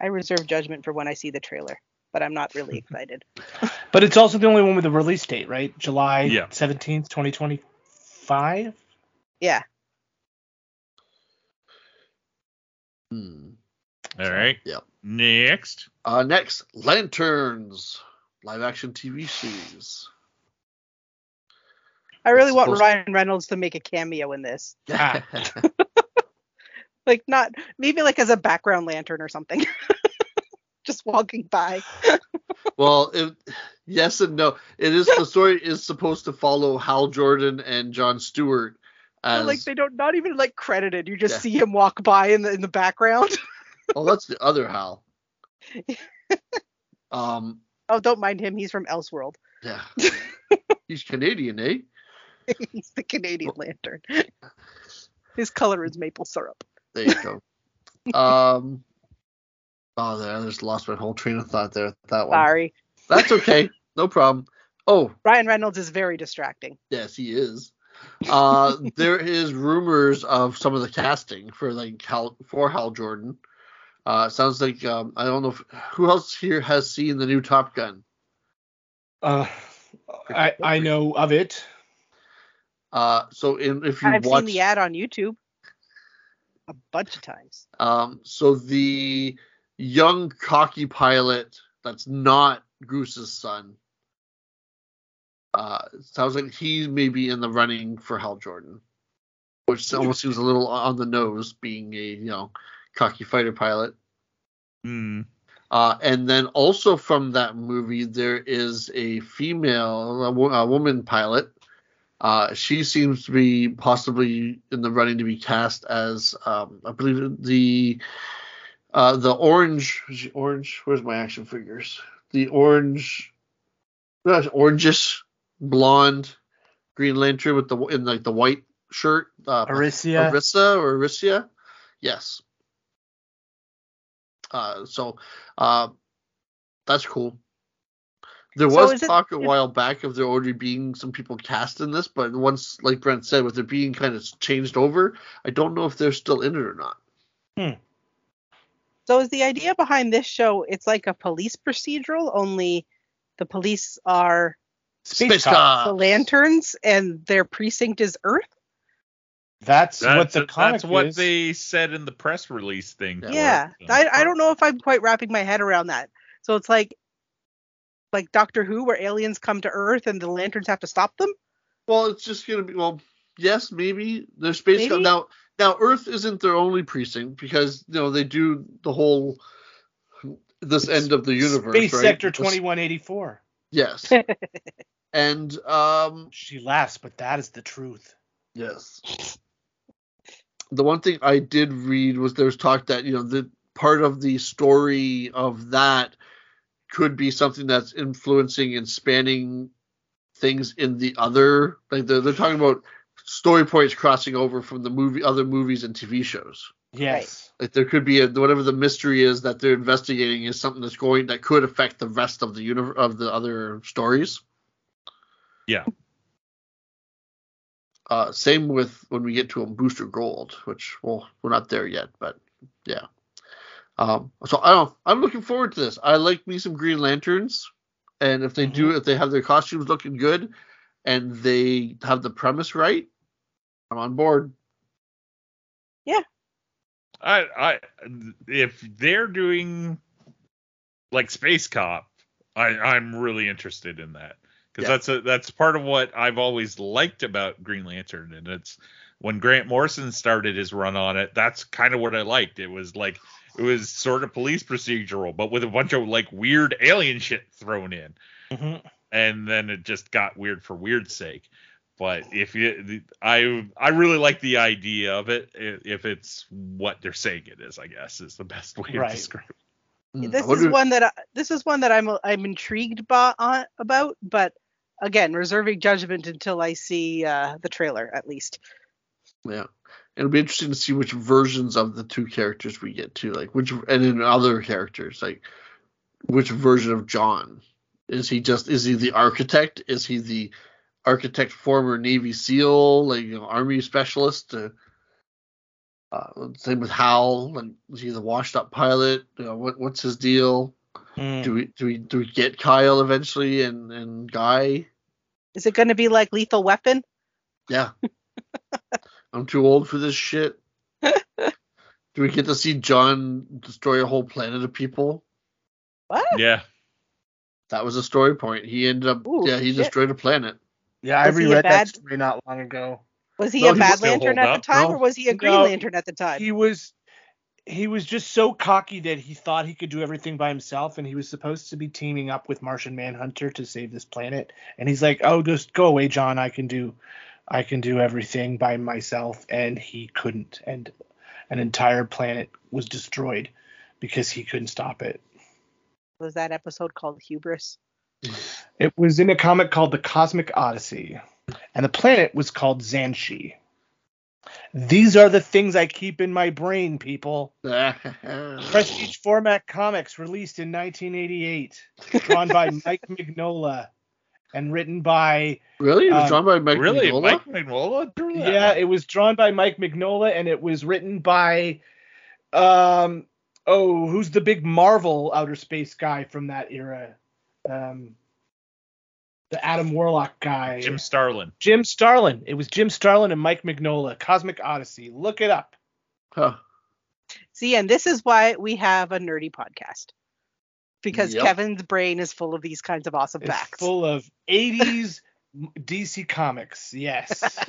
I reserve judgment for when I see the trailer, but I'm not really excited. But it's also the only one with a release date, right? July Yeah. 17th, 2025. Yeah. Hmm. All right. Yep. Next. Uh, next, Lanterns, live action TV series. I really want Ryan Reynolds to make a cameo in this. Like not maybe like as a background lantern or something. Just walking by. well, it, yes and no. It is the story is supposed to follow Hal Jordan and John Stewart as like they don't not even like credited. You just Yeah. see him walk by in the in the background. oh, that's the other Hal. um, oh, don't mind him. He's from Elseworld. yeah, he's Canadian, eh? He's the Canadian lantern. His color is maple syrup. There you go. um, oh, there, I just lost my whole train of thought there. That one. Sorry. That's okay, no problem. Oh, Ryan Reynolds is very distracting. Yes, he is. Uh, there is rumors of some of the casting for like Hal for Hal Jordan. Uh, sounds like um, I don't know if, who else here has seen the new Top Gun. Uh, I I know of it. Uh, so in if you I've watch, seen the ad on YouTube a bunch of times. um, so the young cocky pilot that's not Goose's son. Uh, sounds like he may be in the running for Hal Jordan, which almost seems a little on the nose, being a you know cocky fighter pilot. Hmm. Uh, and then also from that movie, there is a female, a, wo- a woman pilot. Uh, she seems to be possibly in the running to be cast as, um, I believe the uh, the orange, orange. Where's my action figures? The orange, uh, orangish blonde Green Lantern with the in like the white shirt. Uh, Arisia. Arissa or Arisia? Yes. Uh, so uh, that's cool. There So was is it- talk a while back of there already being some people cast in this, but once, like Brent said, with it being kind of changed over, I don't know if they're still in it or not. Hmm. So is the idea behind this show? It's like a police procedural, only the police are Space, Space Cop. Cop. the lanterns and their precinct is Earth. That's, That's, what the comic that's what is. they said in the press release thing. Yeah, Yeah. I, I don't know if I'm quite wrapping my head around that. So it's like like Doctor Who, where aliens come to Earth and the lanterns have to stop them. Well, it's just gonna be well, yes, maybe they're space Maybe? now. Now Earth isn't their only precinct because you know they do the whole this end of the universe, Space right? Sector 2184. Yes, and um, She laughs, but that is the truth. Yes. The one thing I did read was there was talk that you know the part of the story of that could be something that's influencing and spanning things in the other like they're, they're talking about story points crossing over from the movie other movies and TV shows. Yes. Like there could be a, whatever the mystery is that they're investigating is something that's going that could affect the rest of the universe of the other stories. Yeah. Uh, same with when we get to a booster gold, which well we're not there yet, but yeah. Um, so I don't. I'm looking forward to this. I like me some Green Lanterns, and if they do, if they have their costumes looking good, and they have the premise right, I'm on board. Yeah. I, I, if they're doing like Space Cop, I, I'm really interested in that because Yeah. that's a that's part of what I've always liked about Green Lantern, and it's when Grant Morrison started his run on it. That's kind of what I liked. It was like it was sort of police procedural, but with a bunch of like weird alien shit thrown in Mhm. and then it just got weird for weird's sake. But if you, I, I really like the idea of it. If it's what they're saying it is, I guess is the best way Right. to describe it. Mm, This is one that I, this is one that I'm I'm intrigued by, on, about, but again, reserving judgment until I see uh, the trailer at least. Yeah. It'll be interesting to see which versions of the two characters we get to, like which and in other characters, like which version of John. Is he just is he the architect? Is he the architect former Navy SEAL, like you know, army specialist? Uh, uh, same with Hal, like is he the washed up pilot? You know, what what's his deal? Mm. Do we do we do we get Kyle eventually and and Guy? Is it going to be like Lethal Weapon? Yeah. I'm too old for this shit. Do we get to see John destroy a whole planet of people? What? Yeah. That was a story point. He ended up, Ooh, yeah, he shit. destroyed a planet. Yeah, I Was he a reread bad- that story not long ago. Was he No, a he Bad Lantern at up. the time, No. or was he a Green No. Lantern at the time? He was he was just so cocky that he thought he could do everything by himself and he was supposed to be teaming up with Martian Manhunter to save this planet and he's like, "Oh, just go away, John. I can do I can do everything by myself." And he couldn't and an entire planet was destroyed because he couldn't stop it. Was that episode called Hubris? It was in a comic called The Cosmic Odyssey, and the planet was called Xanshi. These are the things I keep in my brain, people. Prestige Format Comics, released in 1988, drawn by Mike Mignola, and written by really? It was Um, drawn by Mike really? Mignola? Mike Mignola drew that? yeah, it was drawn by Mike Mignola, and it was written by um oh, who's the big Marvel outer space guy from that era? Um, the Adam Warlock guy. Jim Starlin. Jim Starlin. It was Jim Starlin and Mike Mignola. Cosmic Odyssey. Look it up. Huh. See, and this is why we have a nerdy podcast. Because Yep. Kevin's brain is full of these kinds of awesome It's facts. full of 80s DC comics. Yes.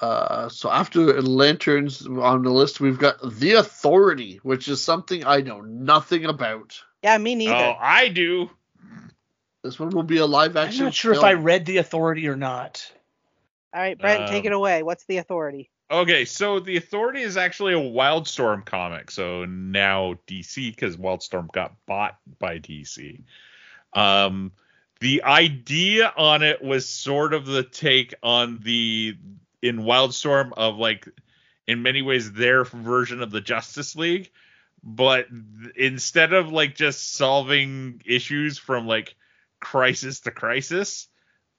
Uh, so after lanterns on the list, we've got the Authority, which is something I know nothing about. yeah, me neither. Oh, I do. This one will be a live action. I'm not sure if. I read The Authority or not. All right, Brent, take um, it away. What's the authority? Okay, so the Authority is actually a Wildstorm comic. So now DC, because Wildstorm got bought by DC. Um, the idea on it was sort of the take on the in Wildstorm of like, in many ways, their version of the Justice League, but instead of like just solving issues from like crisis to crisis,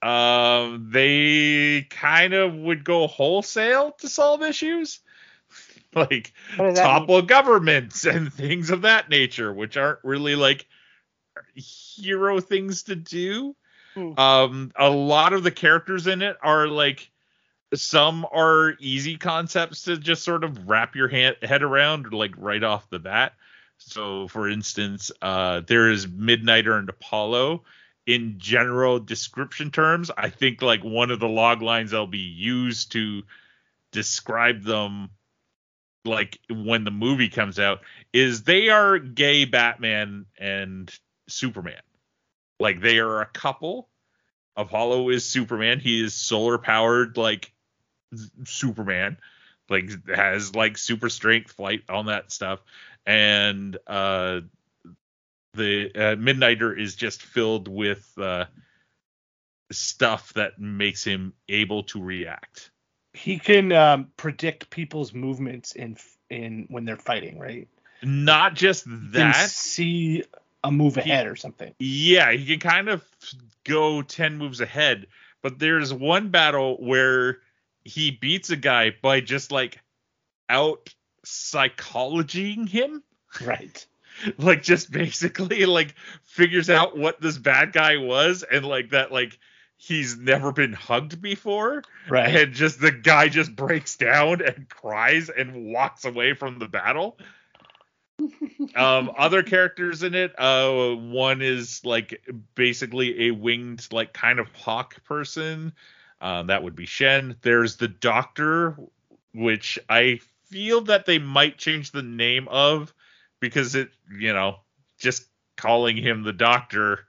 um, they kind of would go wholesale to solve issues, like that mean? topple governments and things of that nature, which aren't really like hero things to do. Hmm. Um, a lot of the characters in it are like some are easy concepts to just sort of wrap your hand, head around like right off the bat. So, for instance, uh, there is Midnighter and Apollo. In general description terms, I think like one of the log lines that'll be used to describe them like when the movie comes out is they are gay Batman and Superman. Like they are a couple. Apollo is Superman. He is solar powered like Superman. Like has like super strength flight all that stuff. And uh the uh, Midnighter is just filled with uh stuff that makes him able to react. He can um, predict people's movements in in when they're fighting, right? Not just He can that. see a move ahead or something. Yeah, he can kind of go 10 moves ahead, but there's one battle where he beats a guy by just like out psychologying him. Right. Like just basically like figures out what this bad guy was and like that like he's never been hugged before Right. and just the guy just breaks down and cries and walks away from the battle. um, other characters in it, uh, one is like basically a winged, like kind of hawk person. Um, that would be Shen. There's the Doctor, which I feel that they might change the name of because it, you know, just calling him the Doctor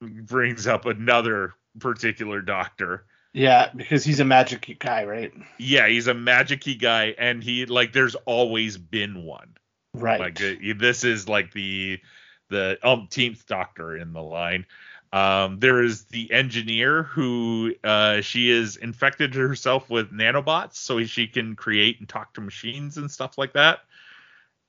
brings up another particular Doctor. Yeah, because he's a magic guy, right? Yeah, he's a magic-y guy, and he like there's always been one. Right. Like uh, this is like the the umpteenth doctor in the line. Um, there is the engineer who uh, she is infected herself with nanobots, so she can create and talk to machines and stuff like that.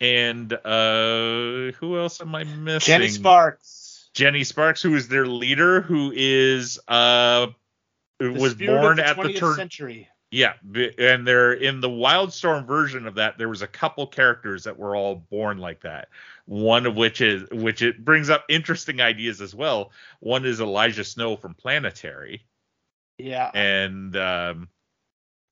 And uh, who else am I missing? Jenny Sparks. Jenny Sparks, who is their leader, who is uh the was born the at the turn. century. Yeah, and they're in the Wildstorm version of that. There was a couple characters that were all born like that. One of which is which it brings up interesting ideas as well. One is Elijah Snow from Planetary, Yeah. and um,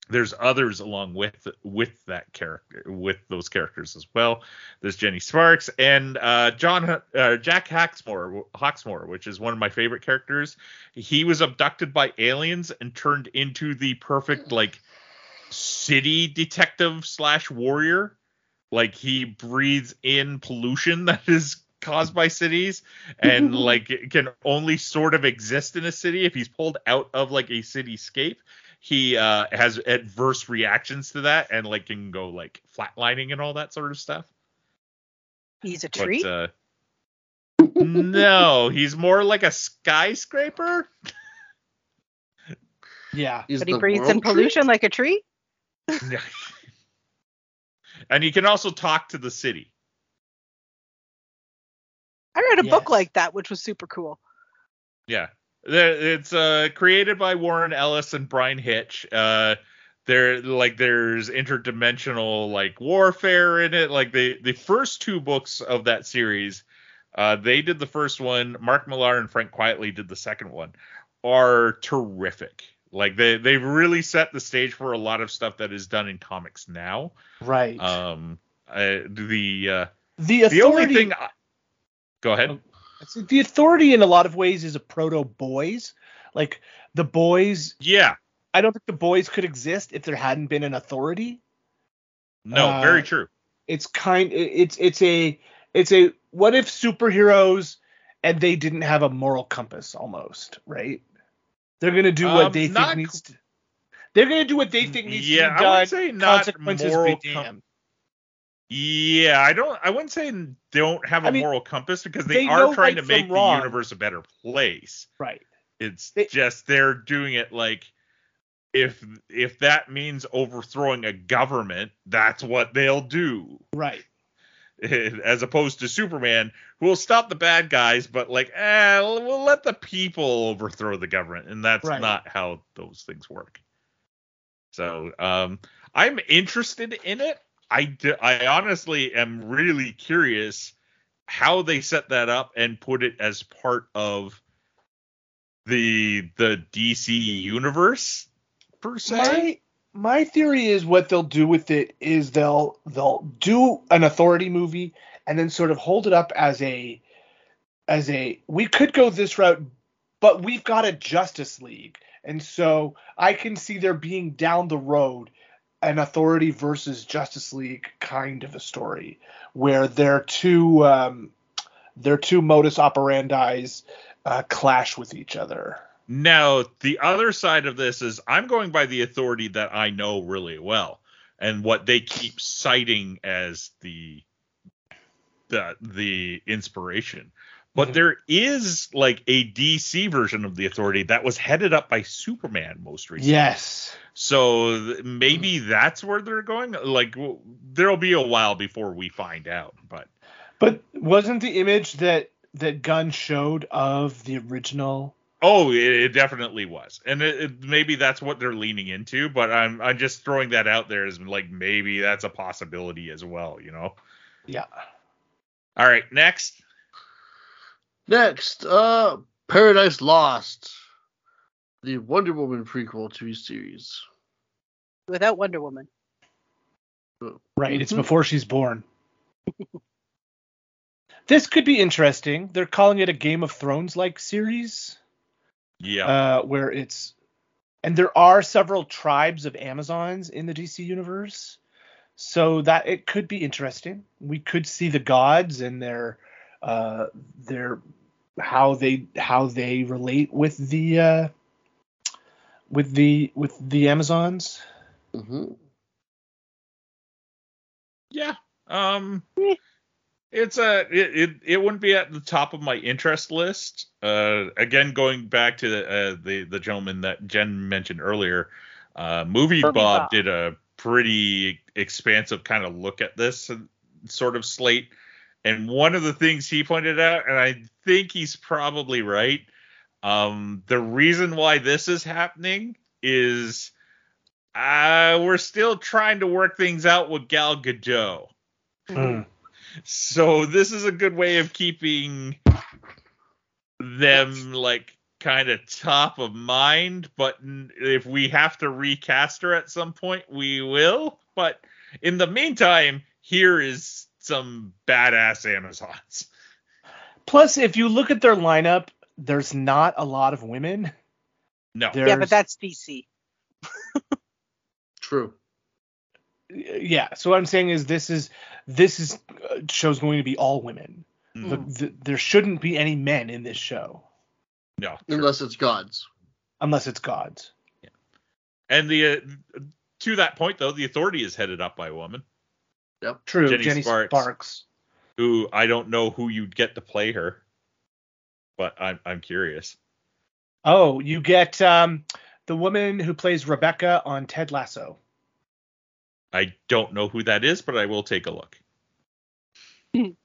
there's others along with with that character with those characters as well. There's Jenny Sparks and uh, John uh, Jack Hawksmoor Hawksmoor, which is one of my favorite characters. He was abducted by aliens and turned into the perfect like city detective slash warrior. Like he breathes in pollution that is caused by cities and like can only sort of exist in a city if he's pulled out of like a cityscape he uh, has adverse reactions to that and like can go like flatlining and all that sort of stuff. He's a tree. But, uh, no, he's more like a skyscraper. Yeah. He's but he breathes in world tree? pollution like a tree. and he can also talk to the city. I read a book like that, which was super cool. Yeah. It's uh, created by Warren Ellis and Bryan Hitch. Uh, there like there's interdimensional like warfare in it. Like the the first two books of that series, uh, they did the first one. Mark Millar and Frank Quietly did the second one. Are terrific. Like they they've really set the stage for a lot of stuff that is done in comics now. Right. Um, uh, the uh, the authority. the only thing. I, go ahead. The authority in a lot of ways is a proto boys. Like the boys, Yeah. I don't think the boys could exist if there hadn't been an authority. No. Uh, very true. It's kind. It's it's a it's a what if superheroes and they didn't have a moral compass almost right? They're gonna do what Um, they think needs to. They're gonna do what they think needs Yeah, to be done. I would say not consequences moral be com- damned. Yeah, I don't. I wouldn't say don't have a I mean, moral compass because they, they are trying right to make from the universe a better place. Right. It's They- just they're doing it like if if that means overthrowing a government, that's what they'll do. Right. As opposed to Superman, who will stop the bad guys, but like, eh, we'll let the people overthrow the government, and that's Right. not how those things work. So, um, I'm interested in it. I, d- I honestly am really curious how they set that up and put it as part of the the DC universe per se. My my theory is what they'll do with it is they'll they'll do an authority movie and then sort of hold it up as a as a we could go this route but we've got a Justice League and so I can see there being down the road an authority versus Justice League kind of a story where their two um their two modus operandis uh, clash with each other. Now, the other side of this is I'm going by the authority that I know really well and what they keep citing as the the the inspiration. But Mhm. there is like a DC version of the authority that was headed up by Superman most recently. Yes. So th- maybe that's where they're going. Like w- there'll be a while before we find out, but But wasn't the image that that Gunn showed of the original? Oh, it, it definitely was, and it, it, maybe that's what they're leaning into. But I'm I'm just throwing that out there as like maybe that's a possibility as well. You know. Yeah. All right, next. Next, uh, Paradise Lost, the Wonder Woman prequel TV series. Without Wonder Woman. Right. It's Mhm. before she's born. this could be interesting. They're calling it a Game of Thrones like series, Yeah. uh, where it's and there are several tribes of Amazons in the DC universe, so that it could be interesting. We could see the gods and their uh, their how they how they relate with the uh, with the with the Amazons. hmm yeah. Um. It's a it, it it wouldn't be at the top of my interest list. Uh, again, going back to uh, the the gentleman that Jen mentioned earlier, uh, movie Movie Bob, Bob. did a pretty expansive kind of look at this sort of slate, and one of the things he pointed out, and I think he's probably right. Um, the reason why this is happening is uh, we're still trying to work things out with Gal Gadot. Hmm. So this is a good way of keeping them like kind of top of mind, but if we have to recast her at some point, we will. But in the meantime, here is some badass Amazons. Plus, if you look at their lineup, there's not a lot of women. No, There's, Yeah, but that's DC. True. yeah. So what I'm saying is this is this is uh, show's going to be all women. Mm. The- the- there shouldn't be any men in this show no. Unless it's gods. unless it's gods. Yeah. And the uh, to that point though, the authority is headed up by a woman True, Jenny Jenny, Sparks. Sparks. who I don't know who you'd get to play her, but I'm I'm curious. Oh, you get um, the woman who plays Rebecca on Ted Lasso. I don't know who that is, but I will take a look.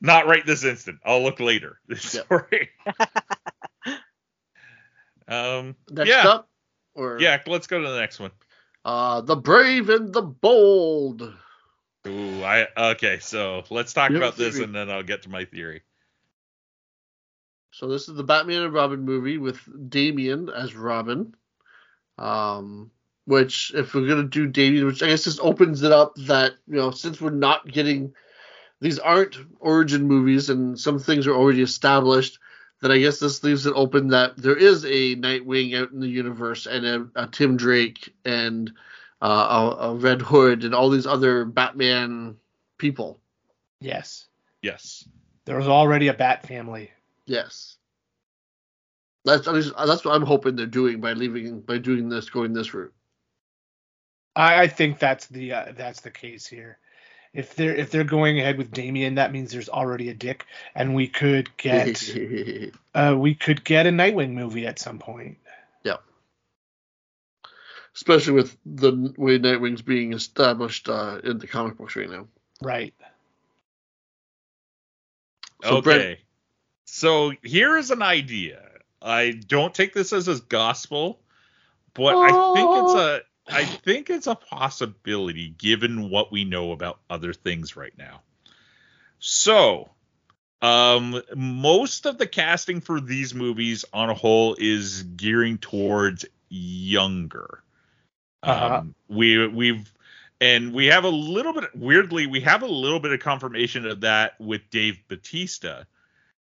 Not right this instant. I'll look later. Sorry. um. Next yeah. up, or Yeah. Let's go to the next one. Uh, the brave and the bold. Ooh. I. Okay. So let's talk You about this, and then I'll get to my theory. So this is the Batman and Robin movie with Damian as Robin. Um, which if we're gonna do Damian, which I guess just opens it up that you know since we're not getting these aren't origin movies and some things are already established, then I guess this leaves it open that there is a Nightwing out in the universe and a, a Tim Drake and uh, a, a Red Hood and all these other Batman people. Yes, Yes. there was already a Bat family. Yes. That's at least, that's what I'm hoping they're doing by leaving by doing this going this route. I, I think that's the uh, that's the case here. If they're if they're going ahead with Damian, that means there's already a Dick, and we could get uh, we could get a Nightwing movie at some point. Yeah. Especially with the way Nightwing's being established uh, in the comic books right now. Right. So, okay. Brent- so here is an idea. I don't take this as a gospel, but I think it's a I think it's a possibility given what we know about other things right now. So, um most of the casting for these movies on a whole is gearing towards younger. Uh-huh. Um, we we've and we have a little bit weirdly we have a little bit of confirmation of that with Dave Batista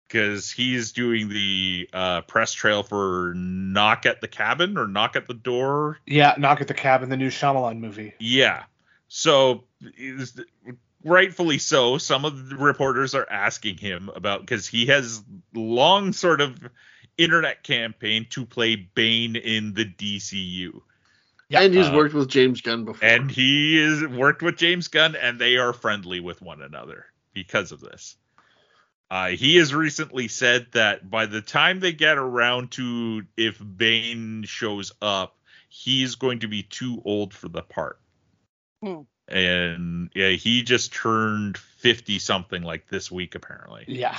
because he's doing the uh, press trail for Knock at the Cabin or Knock at the Door. Yeah, Knock at the Cabin, the new Shyamalan movie. Yeah. So is- rightfully so, some of the reporters are asking him about because he has long sort of internet campaign to play Bane in the DCU. Yeah, and he's uh, worked with James Gunn before. And he is worked with James Gunn, and they are friendly with one another because of this. Uh, he has recently said that by the time they get around to if Bane shows up, he's going to be too old for the part. Hmm. And yeah, he just turned fifty something like this week apparently. Yeah.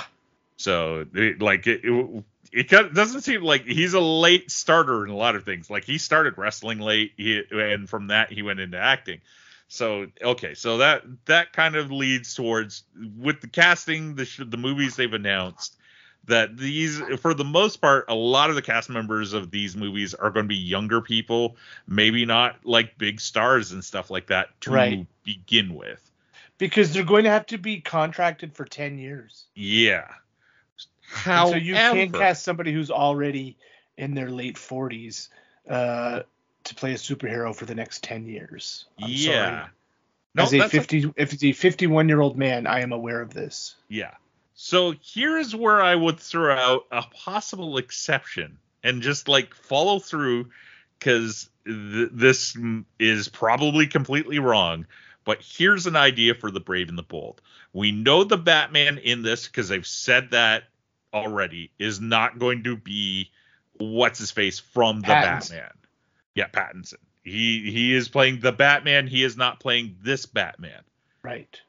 So it, like it, it, it doesn't seem like he's a late starter in a lot of things. Like he started wrestling late, he, and from that he went into acting. So okay, so that that kind of leads towards with the casting, the sh- the movies they've announced that these for the most part a lot of the cast members of these movies are going to be younger people maybe not like big stars and stuff like that to Right. begin with Because they're going to have to be contracted for 10 years. yeah And However, so you can't cast somebody who's already in their late 40s uh, to play a superhero for the next 10 years. I'm yeah sorry. no as a that's a 50 if a 51 year old man, I am aware of this. Yeah. So here's where I would throw out a possible exception and just like follow through because th- this is probably completely wrong. But here's an idea for the Brave and the Bold. We know the Batman in this because they've said that already is not going to be what's his face from the Pattinson. Batman. Yeah, Pattinson. He he is playing the Batman. He is not playing this Batman. Right.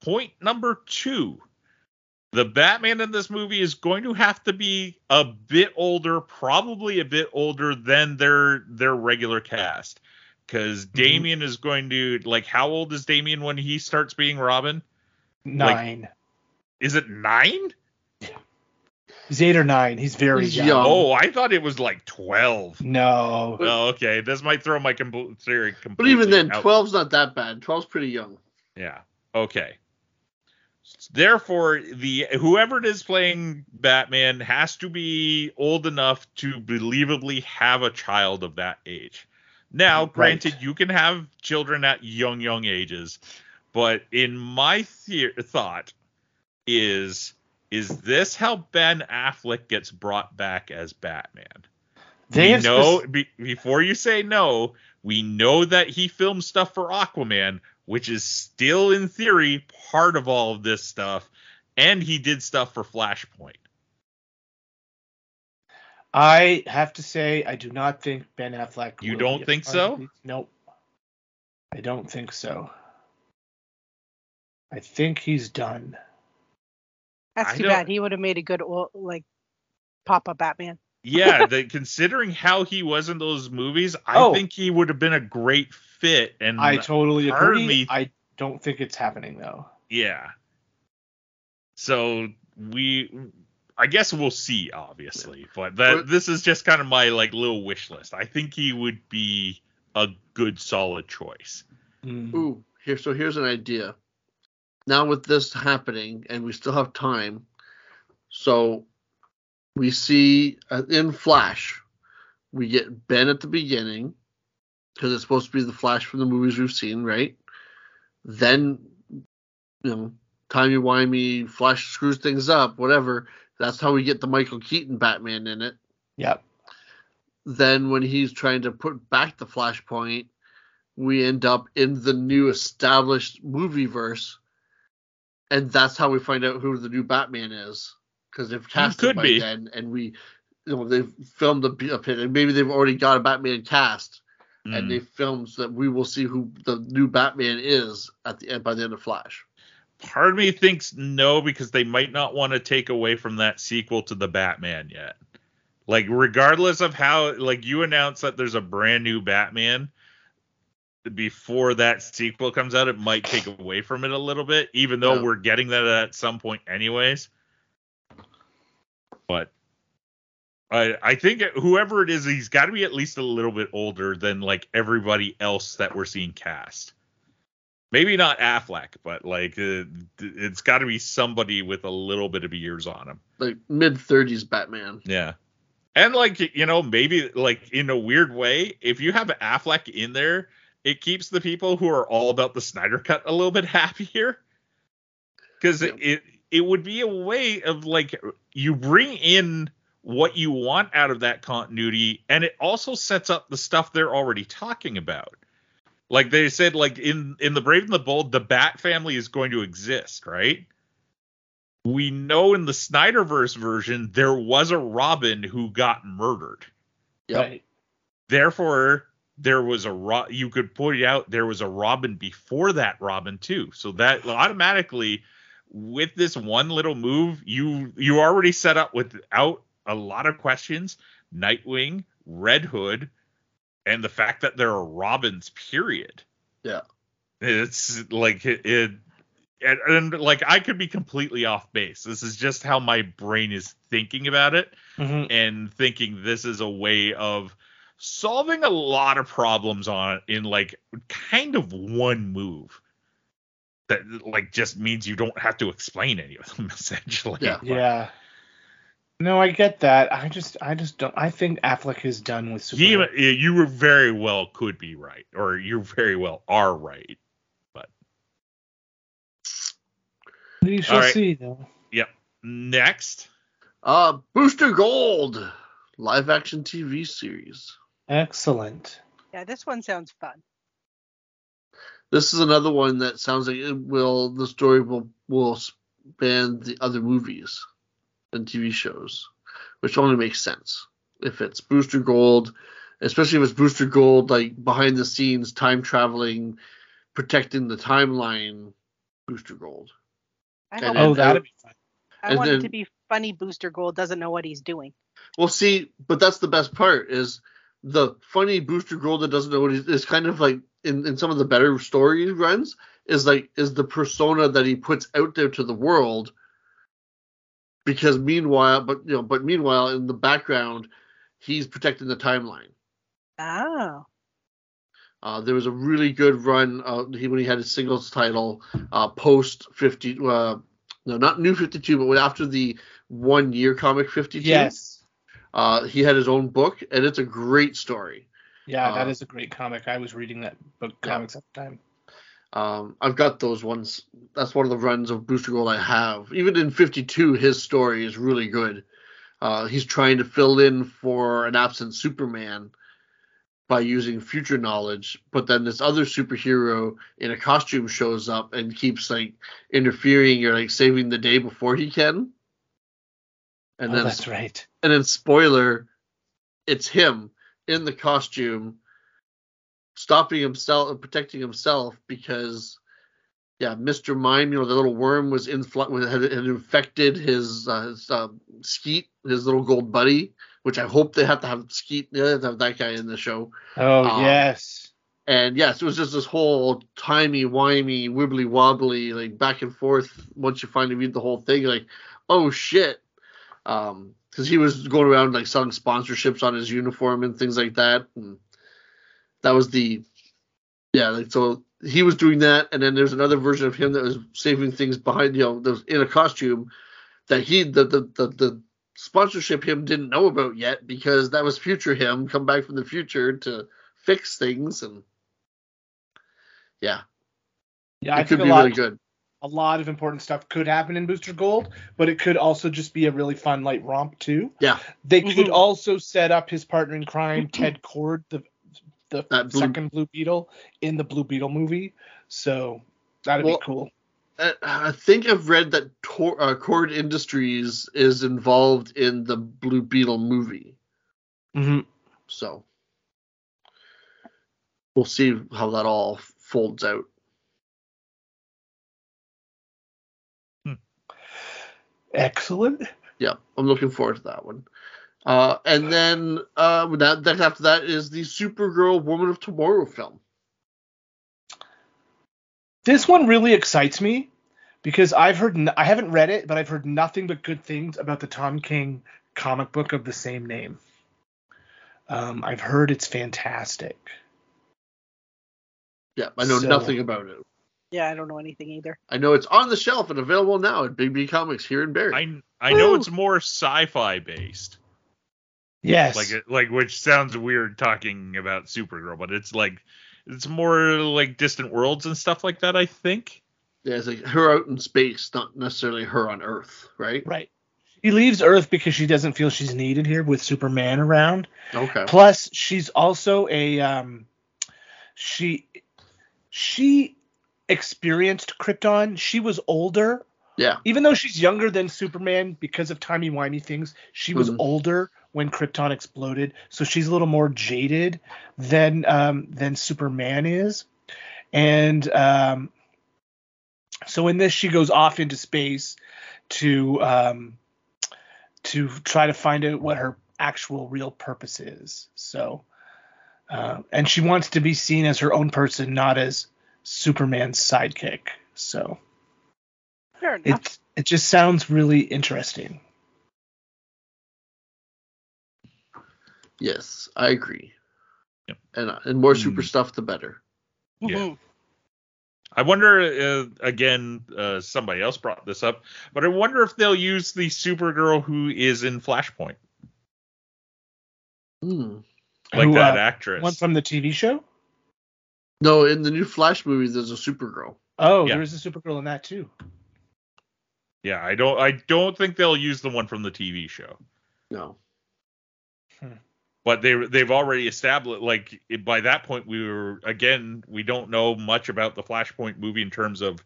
Point number two. The Batman in this movie is going to have to be a bit older, probably a bit older than their their regular cast. Because mm-hmm. Damian is going to like how old is Damian when he starts being Robin? Nine. Is it nine? He's eight or nine. He's very He's young. young. Oh, I thought it was like 12. No. Oh, okay. This might throw my com- theory completely But even then, out. 12's not that bad. 12's pretty young. Yeah. Okay. Therefore, the whoever it is playing Batman has to be old enough to believably have a child of that age. Now, granted, you can have children at young, young ages, but in my the- thought is is this how Ben Affleck gets brought back as Batman? They we know be, before you say no, we know that he filmed stuff for Aquaman, which is still in theory part of all of this stuff, and he did stuff for Flashpoint. I have to say, I do not think Ben Affleck. You don't think so? Nope. I don't think so. I think he's done. That's I too bad. He would have made a good ol- like Papa Batman. Yeah, the, considering how he was in those movies, I Oh. think he would have been a great fit. And I totally part of agree. me- I don't think it's happening though. yeah. So we, I guess we'll see, obviously, but that this is just kind of my like little wish list. I think he would be a good, solid choice. Mm. Ooh, here. So here's an idea. Now with this happening, and we still have time, so we see uh, in Flash, we get Ben at the beginning because it's supposed to be the Flash from the movies we've seen, right? Then, you know, timey wimey, Flash screws things up, whatever. That's how we get the Michael Keaton Batman in it. Yep. then when he's trying to put back the flashpoint we end up in the new established movie verse and that's how we find out who the new batman is because they've cast him by be. then and we you know they've filmed a bit and maybe they've already got a batman cast Mm. and they filmed so that we will see who the new batman is at the end by the end of flash part of me thinks no because they might not want to take away from that sequel to the Batman yet. Like regardless of how like you announce that there's a brand new Batman before that sequel comes out, it might take away from it a little bit, even though Yeah. we're getting that at some point anyways. But I I think whoever it is, he's got to be at least a little bit older than like everybody else that we're seeing cast maybe not Affleck, but like uh, it's got to be somebody with a little bit of years on him. like mid 30s batman Yeah. And like you know, maybe like in a weird way, if you have Affleck in there, it keeps the people who are all about the Snyder cut a little bit happier. Cuz Yeah. it it would be a way of like you bring in what you want out of that continuity and it also sets up the stuff they're already talking about. Like they said like in in the Brave and the Bold the Bat family is going to exist, right? we know in the Snyderverse version there was a Robin who got murdered. Yep. Right. Therefore, there was a Ro- you could point out there was a Robin before that Robin too. So that automatically with this one little move, you you already set up without a lot of questions, Nightwing, Red Hood, and the fact that there are Robins period. Yeah. It's like it, it and, and like I could be completely off base. This is just how my brain is thinking about it Mhm. and thinking this is a way of solving a lot of problems on in like kind of one move that like just means you don't have to explain any of them essentially. Yeah. But- Yeah. No, I get that. I just, I just don't. I think Affleck is done with He, Superman. you were very well could be right, or you very well are right. but we shall All right. see, though. Yep next, uh booster gold live action tv series Excellent. Yeah, this one sounds fun. this is another one that sounds like it will the story will will span the other movies and TV shows, which only makes sense if it's Booster Gold, especially if it's Booster Gold like behind the scenes time traveling, protecting the timeline. Booster Gold. I And hope Oh, that'd be fun. I and want it to be funny. Booster Gold doesn't know what he's doing. Well, see, but that's the best part is the funny Booster Gold that doesn't know what he's is kind of like in, in some of the better story runs is like is the persona that he puts out there to the world because meanwhile, but you know, but meanwhile, in the background, he's protecting the timeline. Oh. Uh, there was a really good run uh, he, when he had his singles title uh, post 50 uh, no not new 52 but after the one year comic 52 Yes. Uh, he had his own book and it's a great story Yeah, that Uh, is a great comic. I was reading that book Yeah. comics at the time. um, i've got those ones that's one of the runs of booster gold i have even in 52 his story is really good uh, he's trying to fill in for an absent superman by using future knowledge, but then this other superhero in a costume shows up and keeps like interfering or like saving the day before he can. And oh, then that's right. and then spoiler, it's him in the costume stopping himself and protecting himself because yeah, Mr. Mind, you know, the little worm was in had, had infected his uh, his uh, Skeet, his little gold buddy, which I hope they have to have Skeet, they have to have that guy in the show. Oh Um, yes. And yes, it was just this whole timey wimey, wibbly wobbly, like back and forth. Once you finally read the whole thing, like, oh shit, um, because he was going around like selling sponsorships on his uniform and things like that, and that was the, yeah, like so he was doing that, and then there's another version of him that was saving things behind, you know, that in a costume that he the the the, the sponsorship him didn't know about yet because that was future him come back from the future to fix things and yeah, Yeah, I it could think a be really good. A lot of important stuff could happen in Booster Gold, but it could also just be a really fun light romp too. Yeah. They could Mhm. also set up his partner in crime, Ted Kord, the the That second Blue Beetle in the Blue Beetle movie. So that'd Well, be cool. I think I've read that Tor- uh, Kord Industries is involved in the Blue Beetle movie, hmm so we'll see how that all folds out. Excellent. Yeah, I'm looking forward to that one. Uh, and then uh, that, that after that is the Supergirl Woman of Tomorrow film. This one really excites me because I've heard n- I haven't read it, but I've heard nothing but good things about the Tom King comic book of the same name. Um, I've heard it's fantastic. Yeah, I know So- nothing about it. Yeah, I don't know anything either. I know it's on the shelf and available now at Big B Comics here in Barrie. I I know it's more sci-fi based. Yes. like it, like which sounds weird talking about Supergirl, but it's like it's more like distant worlds and stuff like that. I think. Yeah, it's like her out in space, not necessarily her on Earth, right? right. She leaves Earth because she doesn't feel she's needed here with Superman around. Okay. Plus, she's also a um, she she experienced Krypton. She was older, Yeah. even though she's younger than Superman because of timey wimey things. She was Mhm. older when Krypton exploded, so she's a little more jaded than um, than Superman is, and um, so in this she goes off into space to um, to try to find out what her actual real purpose is. So, uh, and she wants to be seen as her own person, not as Superman's sidekick. So Fair enough. it it just sounds really interesting. Yes, I agree. Yep. And uh, and more Hmm. super stuff, the better. Yeah. I wonder uh, again. Uh, somebody else brought this up, but I wonder if they'll use the Supergirl who is in Flashpoint, Hmm. like Who, that uh, actress. One from the TV show. No, in the new Flash movie, there's a Supergirl. Oh, Yeah. there is a Supergirl in that too. yeah, I don't. I don't think they'll use the one from the TV show. No. Hmm. but they they've already established like by that point we were again we don't know much about the Flashpoint movie in terms of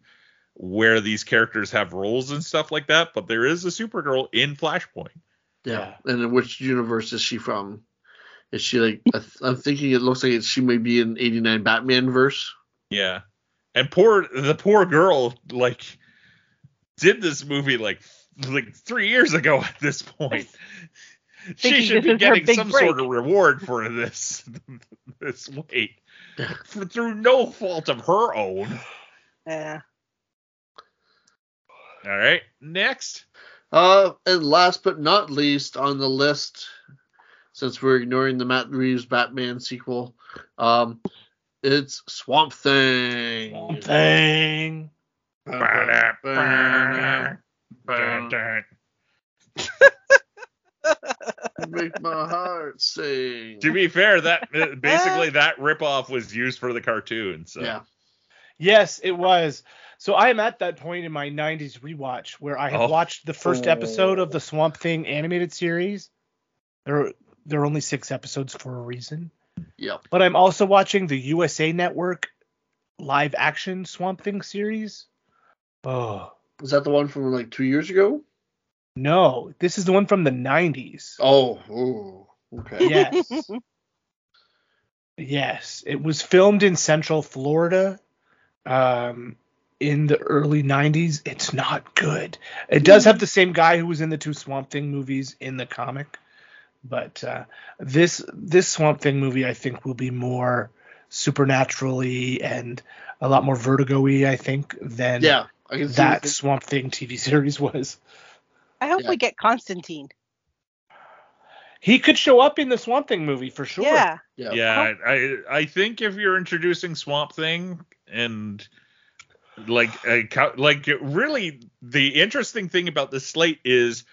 where these characters have roles and stuff like that. But there is a Supergirl in Flashpoint. Yeah. And in which universe is she from? Is she like? I th- I'm thinking it looks like it, she may be in '89 Batman verse. Yeah, and poor the poor girl like did this movie like like three years ago at this point. she should be getting big some sort of reward for this this wait for, through no fault of her own. Yeah. All right, next. Uh, and last but not least on the list, since we're ignoring the Matt Reeves Batman sequel, um, it's Swamp Thing. Swamp Thing. Make my heart sing. To be fair, that basically that ripoff was used for the cartoon. So Yeah. Yes, it was. So I am at that point in my 90s rewatch where I have Oh. watched the first episode of the Swamp Thing animated series. There, there are only six episodes for a reason. Yep. But I'm also watching the USA Network live action Swamp Thing series. Oh, Is that the one from like two years ago? no. This is the one from the 90s. Oh, ooh, okay. Yes. yes. It was filmed in Central Florida um, in the early 90s. It's not good. It does have the same guy who was in the two Swamp Thing movies in the comic. But uh, this this Swamp Thing movie, I think, will be more supernaturally and a lot more vertigo-y, I think, than Yeah, I that the- Swamp Thing TV series was. I hope Yeah. we get Constantine. He could show up in the Swamp Thing movie for sure. Yeah. Yeah. yeah, I I think if you're introducing Swamp Thing and like a, like really the interesting thing about this slate is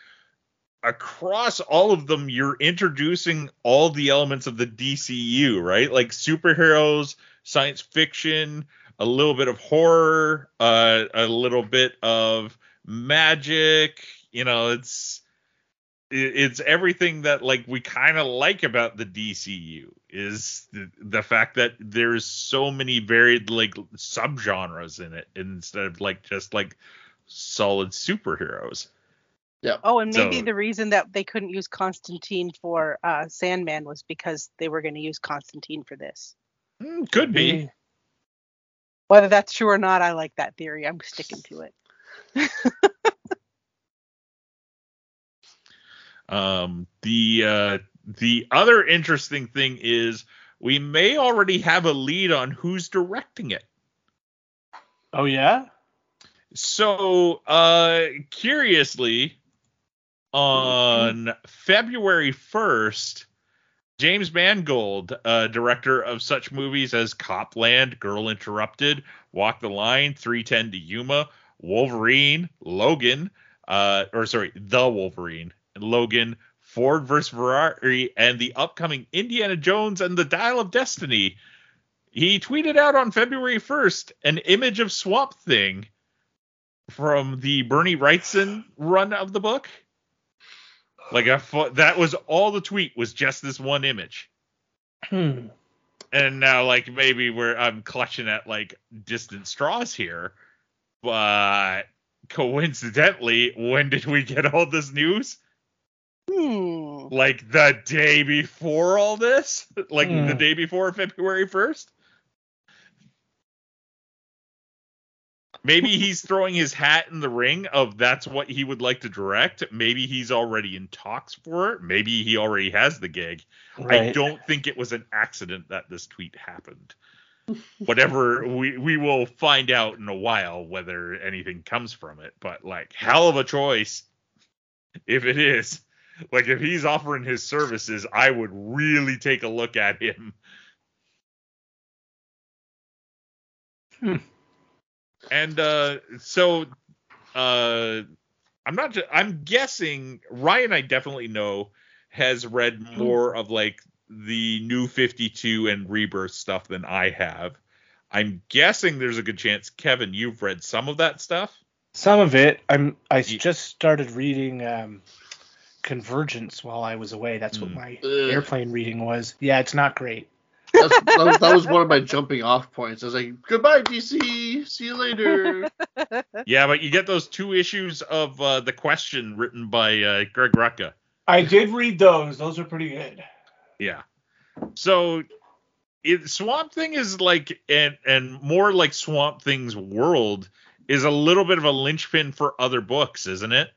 across all of them you're introducing all the elements of the DCU, right? Like superheroes, science fiction, a little bit of horror, uh, a little bit of magic, you know, it's it's everything that like we kind of like about the DCU is the, the fact that there's so many varied like subgenres in it instead of like just like solid superheroes. Oh, and maybe So- the reason that they couldn't use Constantine for uh, Sandman was because they were going to use Constantine for this. Mm, Could be. Whether that's true or not, I like that theory. I'm sticking to it. Um, the uh, the other interesting thing is we may already have a lead on who's directing it. Oh yeah. So, uh, curiously, on February 1st, James Mangold, uh, director of such movies as Cop Land, Girl Interrupted, Walk the Line, 310 to Yuma, Wolverine, Logan, uh, or sorry, The Wolverine, Logan, Ford vs. Ferrari, and the upcoming Indiana Jones and the Dial of Destiny. He tweeted out on February 1st an image of Swamp Thing from the Bernie Wrightson run of the book. Like a fo- that was all the tweet was just this one image. Hmm. And now like maybe we're I'm clutching at like distant straws here. But coincidentally, when did we get all this news? Hmm. Like the day before all this? Like the Hmm. day before February 1st? Maybe he's throwing his hat in the ring of that's what he would like to direct. Maybe he's already in talks for it. Maybe he already has the gig. I don't think it was an accident that this tweet happened. Whatever we we will find out in a while whether anything comes from it, but like hell of a choice if it is. Like if he's offering his services, I would really take a look at him. Hmm. And uh so uh I'm not ju- I'm guessing Ryan I definitely know has read more of like the new 52 and rebirth stuff than I have. I'm guessing there's a good chance Kevin you've read some of that stuff. Some of it. I'm. I Ye- just started reading um, Convergence while I was away. That's what Hmm. my Ugh. airplane reading was. Yeah, it's not great. That's, that, was, that was one of my jumping off points. I was like, goodbye, DC. See you later. Yeah, but you get those two issues of uh, the question written by uh, Greg Rucka. I did read those. Those are pretty good. Yeah. So it, Swamp Thing is like and and more like Swamp Thing's world is a little bit of a linchpin for other books, isn't it?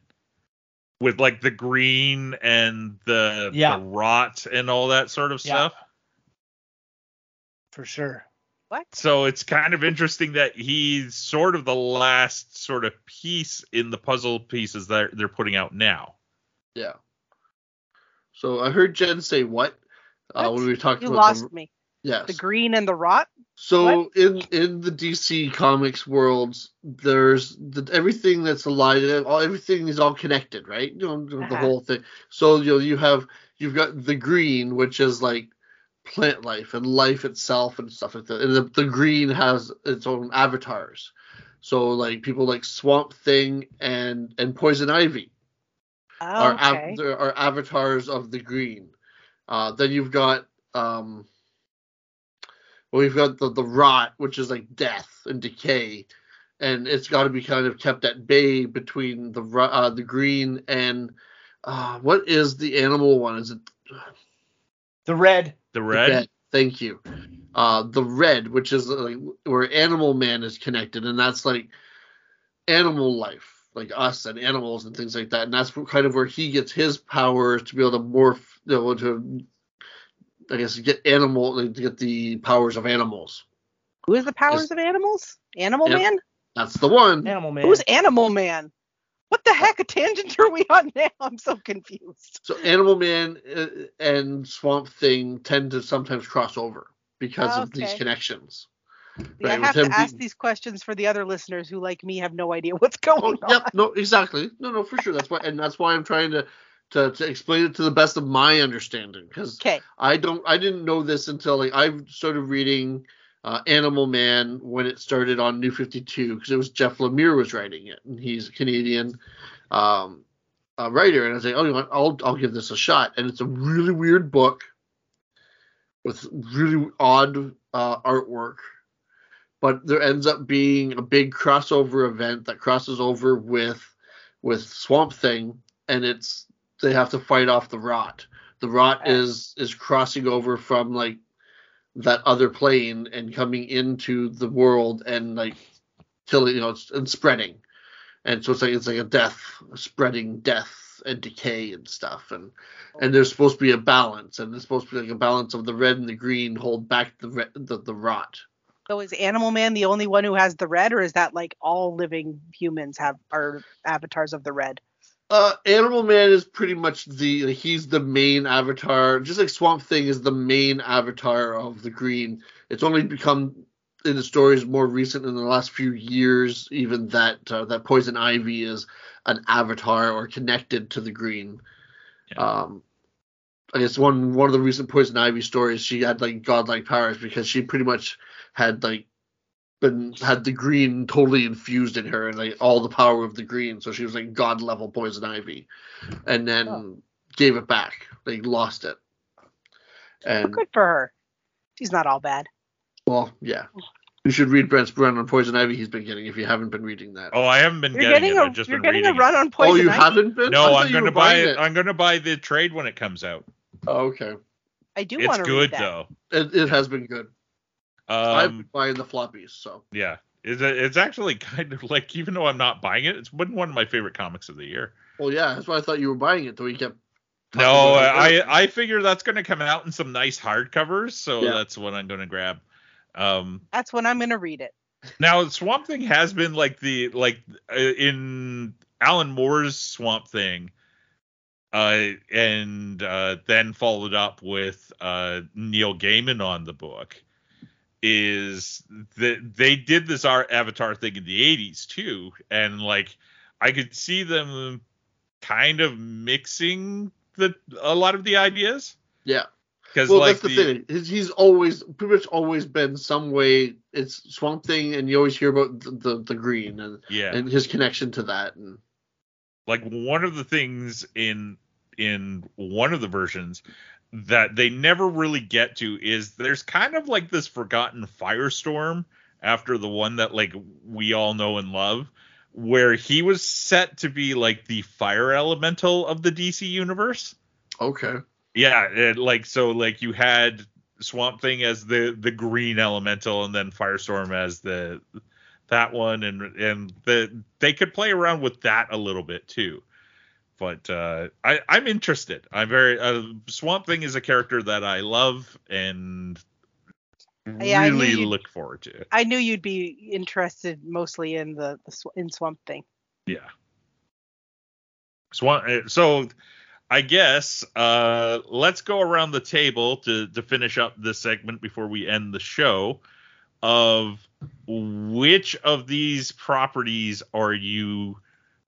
With like the green and the, Yeah. the rot and all that sort of Yeah. stuff. For sure. What? So it's kind of interesting that he's sort of the last sort of piece in the puzzle pieces that they're putting out now. Yeah. So I heard Jen say what? Uh, when we were talking You about lost the, me. yes. The green and the rot. So in in the DC comics worlds, there's the, everything that's alive. All everything is all connected, right? You know the Uh-huh. whole thing. So you know you have you've got the green, which is like plant life and life itself and stuff like that. And the, the green has its own avatars. So like people like Swamp Thing and and Poison Ivy Oh, are okay. there are avatars of the green. Uh, then you've got um, well, we've got the the rot, which is like death and decay, and it's got to be kind of kept at bay between the uh, the green and uh, what is the animal one? Is it The red. The red. red. Thank you. Uh, the red, which is like where Animal Man is connected, and that's like animal life, like us and animals and things like that. And that's kind of where he gets his powers to be able to morph, you know, to I guess get animal, like, to get the powers of animals. Who is the powers is- of animals? Animal Yep. Man? That's the one. Animal Man. Who's Animal Man? What the heck? A tangent are we on now? I'm so confused. So Animal Man uh, and Swamp Thing tend to sometimes cross over because of these Okay. connections. Yeah, Right, I have to ask being- these questions for the other listeners who, like me, have no idea what's going Oh, on. yep, no, exactly. No, no, for sure. That's why, and that's why I'm trying to to, to explain it to the best of my understanding because Okay. I don't, I didn't know this until like I started reading uh, Animal Man when it started on New 52 because it was Jeff Lemire was writing it, and he's a Canadian um, uh, writer, and I was like, oh, you know? I'll I'll give this a shot, and it's a really weird book with really odd uh, artwork but there ends up being a big crossover event that crosses over with with Swamp Thing, and it's they have to fight off the rot. The rot is is crossing over from like that other plane and coming into the world and like killing, you know, and spreading. And so it's like it's like a death, spreading death and decay and stuff. And and there's supposed to be a balance, and there's supposed to be like a balance of the red and the green hold back the the, the rot. So is Animal Man the only one who has the red, or is that like all living humans have are avatars of the red? Uh, Animal Man is pretty much the he's the main avatar, just like Swamp Thing is the main avatar of the green. It's only become in the stories more recent in the last few years, even that uh, that Poison Ivy is an avatar or connected to the green. Yeah. Um, I guess one one of the recent Poison Ivy stories, she had like godlike powers because she pretty much had like been had the green totally infused in her and like all the power of the green, so she was like god level Poison Ivy, and then Oh. gave it back, like lost it. And Good for her. She's not all bad. well, yeah, you should read Brent's run on Poison Ivy he's been getting if you haven't been reading that. Oh, I haven't been You're getting, getting it. a I've just you're been getting a run on Poison Ivy. Oh, you Ivy? haven't been? No, I thought I'm gonna buy it. I'm gonna buy the trade when it comes out. Oh, okay, I do It's want to good read that. though. it, it has been good. I've Um, buying the floppies, so yeah, it's it's actually kind of like even though I'm not buying it, it's been one of my favorite comics of the year. well, yeah, that's why I thought you were buying it. Though you kept. No. I I figure that's gonna come out in some nice hardcovers, so Yeah. that's what I'm gonna grab. Um, That's when I'm gonna read it. now Swamp Thing has been like the like uh, in Alan Moore's Swamp Thing, uh, and uh, then followed up with uh, Neil Gaiman on the book. Is that they did this art avatar thing in the 80s too, and like I could see them kind of mixing the a lot of the ideas Yeah. because Well, like that's the, thing. He's, he's always pretty much always been some way. It's Swamp Thing, and you always hear about the the, the green and yeah and his connection to that. And like one of the things in in one of the versions that they never really get to is there's kind of like this forgotten firestorm after the one that like we all know and love where he was set to be like the fire elemental of the DC universe. okay, Yeah, it, like so like you had Swamp Thing as the the green elemental and then Firestorm as the that one and and the they could play around with that a little bit too. But uh I I'm interested. I'm very uh, Swamp Thing is a character that I love and I Yeah, really look forward to. I knew you'd be interested mostly in the, the in Swamp Thing. Yeah. So, uh, so I guess uh, let's go around the table to to finish up this segment before we end the show. Of which of these properties are you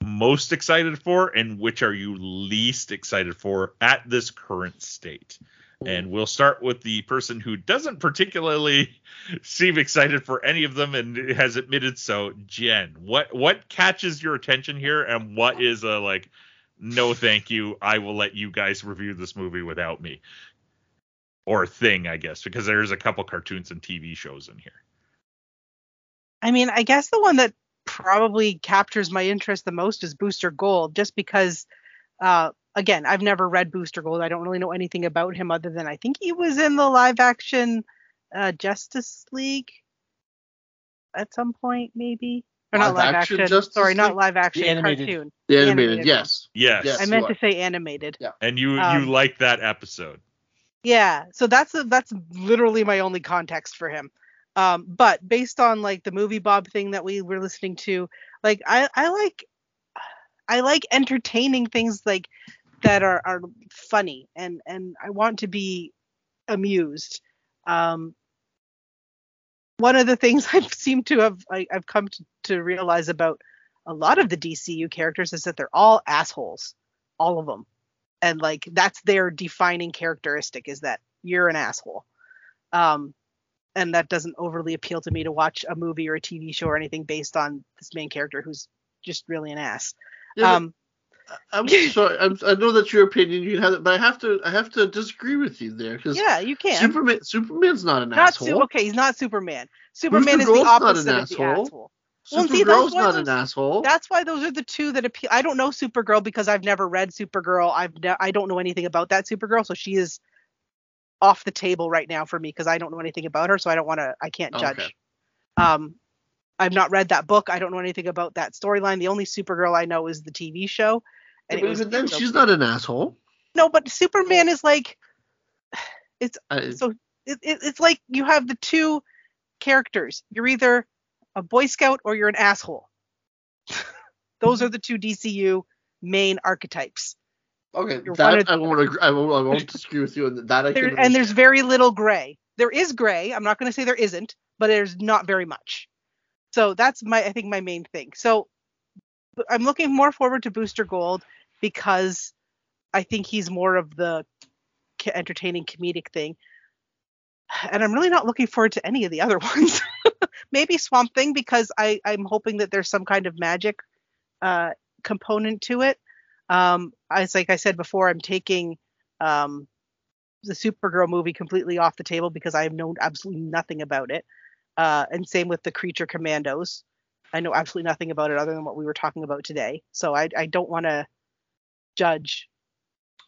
most excited for, and which are you least excited for at this current state? And we'll start with the person who doesn't particularly seem excited for any of them and has admitted so. Jen, what what catches your attention here, and what is a like, no, thank you. I will let you guys review this movie without me, or thing, I guess, because there's a couple cartoons and TV shows in here. I mean, I guess the one that probably captures my interest the most is Booster Gold, just because, uh, again, I've never read Booster Gold. I don't really know anything about him other than I think he was in the live action uh, Justice League at some point, maybe. Or not Live live action action. Justice Sorry, not live action. The animated. Cartoon. The The animated, animated yes. Yes, Yes. I meant to say animated. and you you Um, like that episode. Yeah, so that's that's literally my only context for him. Um, but based on like the movie Bob thing that we were listening to, like I I like I like entertaining things like that are are funny and and I want to be amused. Um, one of the things I've seemed to have I, I've come to, to realize about a lot of the DCU characters is that they're all assholes, all of them and like that's their defining characteristic is that you're an asshole um and that doesn't overly appeal to me to watch a movie or a tv show or anything based on this main character who's just really an ass Yeah, um I'm sorry. I'm, I know that's your opinion. You have it, but I have to. I have to disagree with you there because yeah you can Superman. Superman's not an not asshole. Su- okay he's not superman superman Booster is the Gold's not an opposite of the asshole. asshole Well, see, that's not those- an asshole. that's why those are the two that appeal i don't know supergirl because i've never read supergirl i've ne- i don't know anything about that supergirl so she is off the table right now for me because i don't know anything about her so i don't want to i can't judge Okay. um i've not read that book i don't know anything about that storyline the only supergirl i know is the tv show and but it was even then, she's not an asshole. no but superman is like I, so it, it, it's like you have the two characters you're either a boy scout or you're an asshole those are the two dcu main archetypes okay, that I won't. Agree, I won't. I won't disagree with you on that. I there, can and there's very little gray there is gray i'm not going to say there isn't but there's not very much so that's my i think my main thing so I'm looking more forward to booster gold because i think he's more of the entertaining comedic thing and i'm really not looking forward to any of the other ones maybe swamp thing because i i'm hoping that there's some kind of magic uh component to it um it's like i said before i'm taking um the Supergirl movie completely off the table because I have known absolutely nothing about it. Uh, and same with the Creature Commandos. I know absolutely nothing about it other than what we were talking about today. So I, I don't want to judge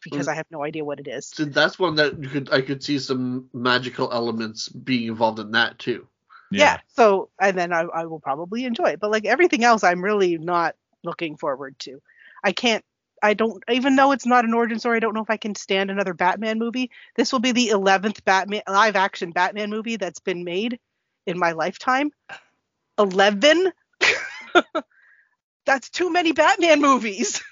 because Mm. I have no idea what it is. So that's one that you could. I could see some magical elements being involved in that too. Yeah. So and then I, I will probably enjoy it. But like everything else, I'm really not looking forward to. I can't. I don't even though it's not an origin story. I don't know if I can stand another Batman movie. This will be the 11th Batman live action Batman movie that's been made in my lifetime. 11. that's too many Batman movies.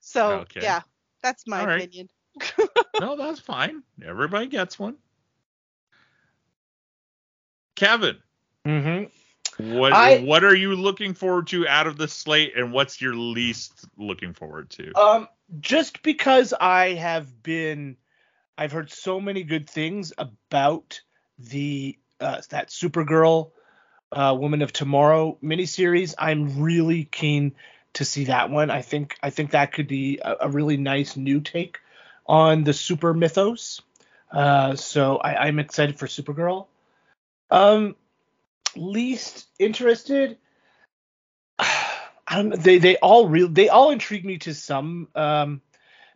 so Okay. yeah, that's my All right. opinion. no, that's fine. Everybody gets one. Kevin, Mm-hmm. What I- what are you looking forward to out of the slate, and what's your least looking forward to? Um, just because I have been, I've heard so many good things about the uh, that Supergirl, uh, Woman of Tomorrow miniseries. I'm really keen to see that one. I think I think that could be a, a really nice new take on the super mythos. Uh, so I, I'm excited for Supergirl. Um, least interested. I don't know. They they all real they all intrigue me to some um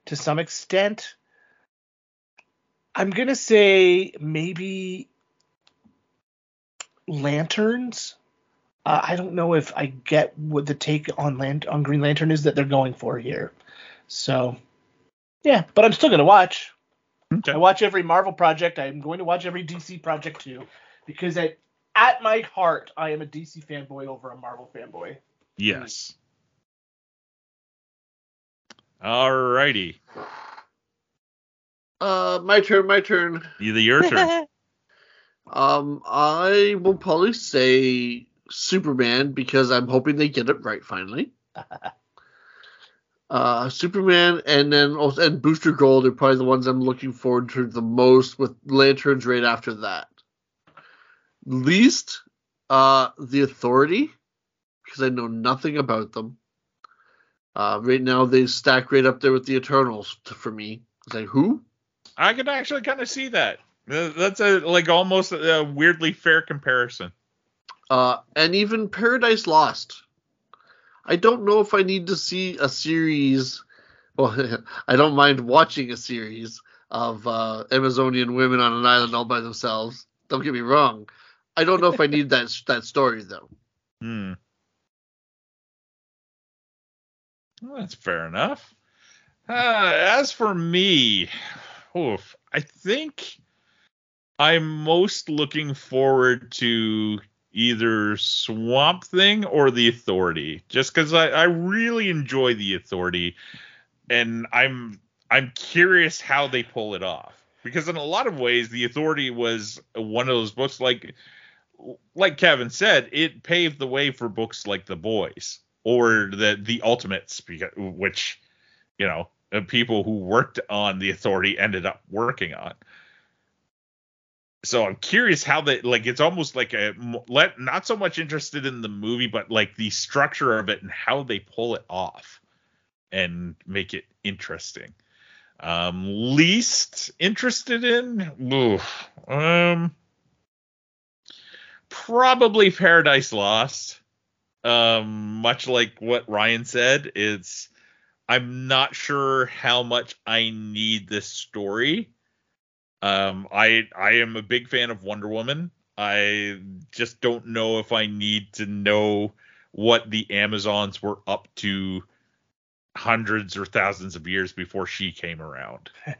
to some extent. I'm gonna say maybe lanterns. Uh, I don't know if I get what the take on land on Green Lantern is that they're going for here. So yeah, but I'm still gonna watch. Okay. I watch every Marvel project. I'm going to watch every DC project too, because at at my heart, I am a DC fanboy over a Marvel fanboy. Yes. Alrighty. Uh, my turn. My turn. Either your turn. Um, I will probably say Superman because I'm hoping they get it right finally. uh, Superman and then also and Booster Gold are probably the ones I'm looking forward to the most. With Lanterns right after that. Least, uh, the Authority because I know nothing about them. Uh, right now they stack right up there with the Eternals t- for me. It's like who? I could actually kind of see that. That's a like almost a weirdly fair comparison. uh, and even Paradise Lost. I don't know if I need to see a series. Well, I don't mind watching a series of uh, Amazonian women on an island all by themselves. Don't get me wrong. I don't know if I need that that story though. Hmm. Well, that's fair enough. Uh, as for me, oof, I think I'm most looking forward to either Swamp Thing or The Authority, just because I, I really enjoy The Authority, and I'm I'm curious how they pull it off. Because in a lot of ways, The Authority was one of those books like like Kevin said, it paved the way for books like The Boys or the the Ultimates, which you know uh, people who worked on The Authority ended up working on. So I'm curious how they like. It's almost like a let not so much interested in the movie, but like the structure of it and how they pull it off and make it interesting. Um, least interested in, oof, um, probably Paradise Lost. Um, much like what Ryan said, it's I'm not sure how much I need this story. Um, I I am a big fan of Wonder Woman. I just don't know if I need to know what the Amazons were up to hundreds or thousands of years before she came around.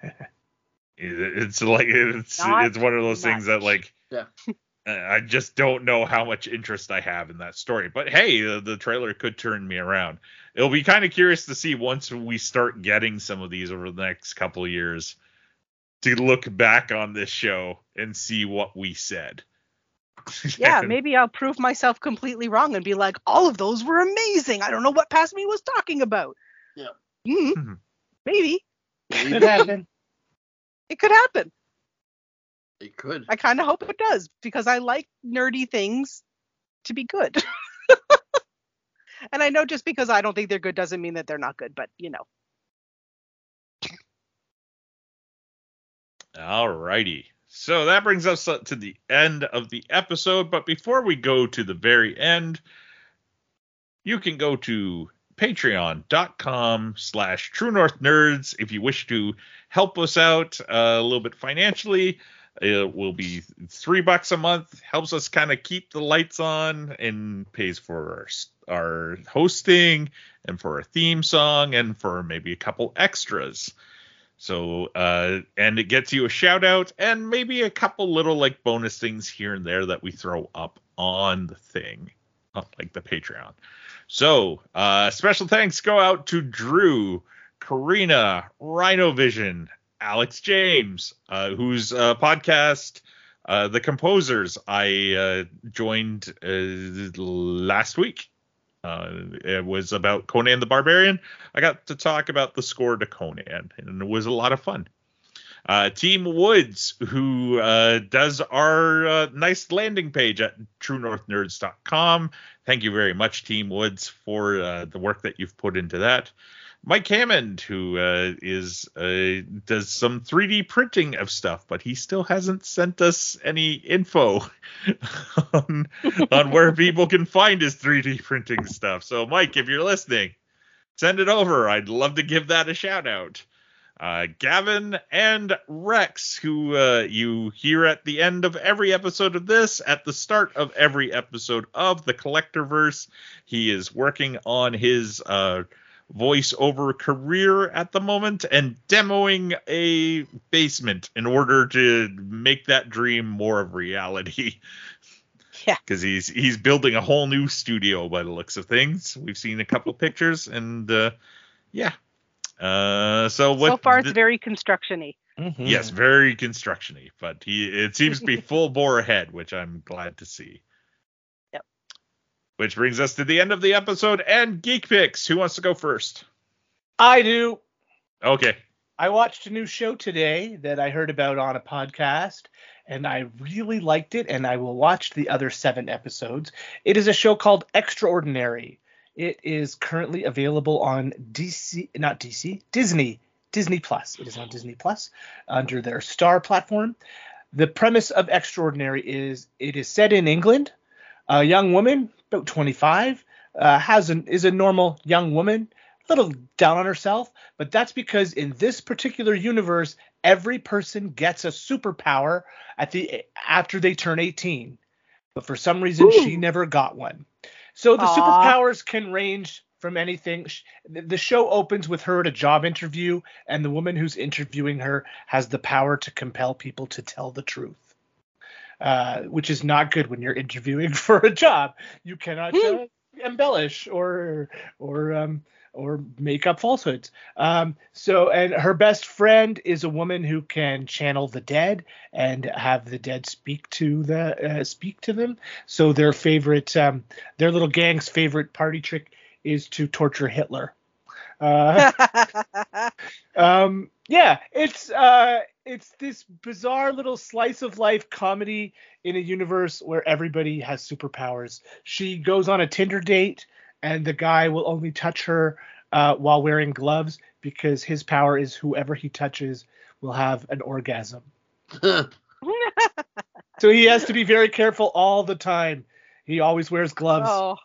It's like it's Not it's one of those things that like Yeah. Uh, I just don't know how much interest I have in that story. But hey, uh, the trailer could turn me around. It'll be kind of curious to see once we start getting some of these over the next couple of years to look back on this show and see what we said. yeah, maybe I'll prove myself completely wrong and be like, all of those were amazing. I don't know what past me was talking about. Yeah. Mhm. Mhm. Maybe It happened. it could happen. It could. I kind of hope it does because I like nerdy things to be good. and I know just because I don't think they're good doesn't mean that they're not good, but you know. Alrighty. So that brings us to the end of the episode. But before we go to the very end, you can go to patreon.com slash true north nerds if you wish to help us out uh, a little bit financially it will be three bucks a month helps us kind of keep the lights on and pays for our, our hosting and for a theme song and for maybe a couple extras so, uh, and it gets you a shout out and maybe a couple little like bonus things here and there that we throw up on the thing, like the Patreon. So, uh, special thanks go out to Drew, Karina, Rhino Vision, Alex James, uh, whose uh, podcast, uh, The Composers, I uh, joined uh, last week. Uh, it was about Conan the Barbarian. I got to talk about the score to Conan, and it was a lot of fun. Team Woods, who does our nice landing page at TrueNorthNerds.com. Thank you very much, Team Woods, for the work that you've put into that. Mike Hammond, who uh, is uh, does some 3D printing of stuff, but he still hasn't sent us any info on, on where people can find his 3D printing stuff. So, Mike, if you're listening, send it over. I'd love to give that a shout out. Uh, Gavin and Rex, who uh, you hear at the end of every episode of this, at the start of every episode of the Collectorverse. He is working on his uh, voiceover career at the moment and demoing a basement in order to make that dream more of reality. Yeah. Because he's he's building a whole new studio by the looks of things. We've seen a couple pictures and uh, yeah. Uh, so what? so far, it's the- very construction-y. Mhm. Yes, very constructiony, but he it seems to be full bore ahead, which I'm glad to see. Which brings us to the end of the episode and geek picks. Who wants to go first? I do. Okay. I watched a new show today that I heard about on a podcast, and I really liked it, and I will watch the other seven episodes. It is a show called Extraordinary. It is currently available on DC, not DC, Disney, Disney Plus. It is on Disney Plus under their Star platform. The premise of Extraordinary is it is set in England. A young woman, about 25, uh, has an is a normal young woman, a little down on herself, but that's because in this particular universe, every person gets a superpower at the after they turn 18. But for some reason, she never got one. So the Aw. superpowers can range from anything. The show opens with her at a job interview, and the woman who's interviewing her has the power to compel people to tell the truth. Uh, which is not good when you're interviewing for a job. You cannot uh, embellish or or um, or make up falsehoods. Um, so, and her best friend is a woman who can channel the dead and have the dead speak to the uh, speak to them. So their favorite, um, their little gang's favorite party trick is to torture Hitler. Uh, um, yeah, it's uh, it's this bizarre little slice of life comedy in a universe where everybody has superpowers. She goes on a Tinder date, and the guy will only touch her uh, while wearing gloves because his power is whoever he touches will have an orgasm. So he has to be very careful all the time. He always wears gloves. oh.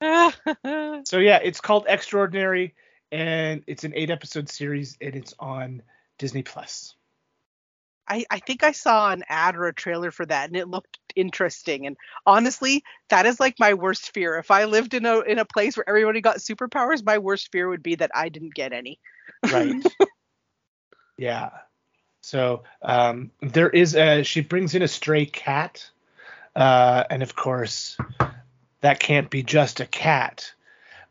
So yeah, it's called Extraordinary, and it's an eight episode series, and it's on Disney Plus. I, I think I saw an ad or a trailer for that and it looked interesting. And honestly, that is like my worst fear. If I lived in a in a place where everybody got superpowers, my worst fear would be that I didn't get any. Right. yeah. So um, there is a she brings in a stray cat, uh, and of course that can't be just a cat.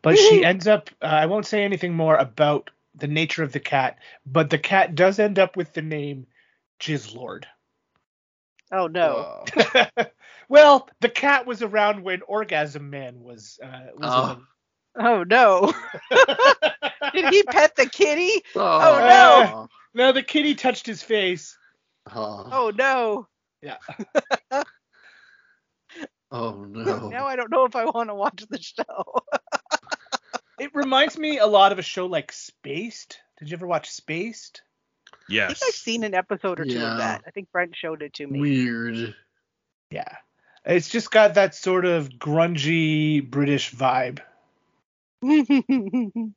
But she ends up. Uh, I won't say anything more about the nature of the cat, but the cat does end up with the name Jizzlord. Oh no. well, the cat was around when Orgasm Man was. Uh, was Oh. Oh no. Did he pet the kitty? Oh, no. no, the kitty touched his face. Oh, Oh no. Yeah. oh no. Now I don't know if I want to watch the show. It reminds me a lot of a show like Spaced. Did you ever watch Spaced? Yes. I think I've seen an episode or two Yeah. of that. I think Brent showed it to me. Weird. Yeah. It's just got that sort of grungy British vibe.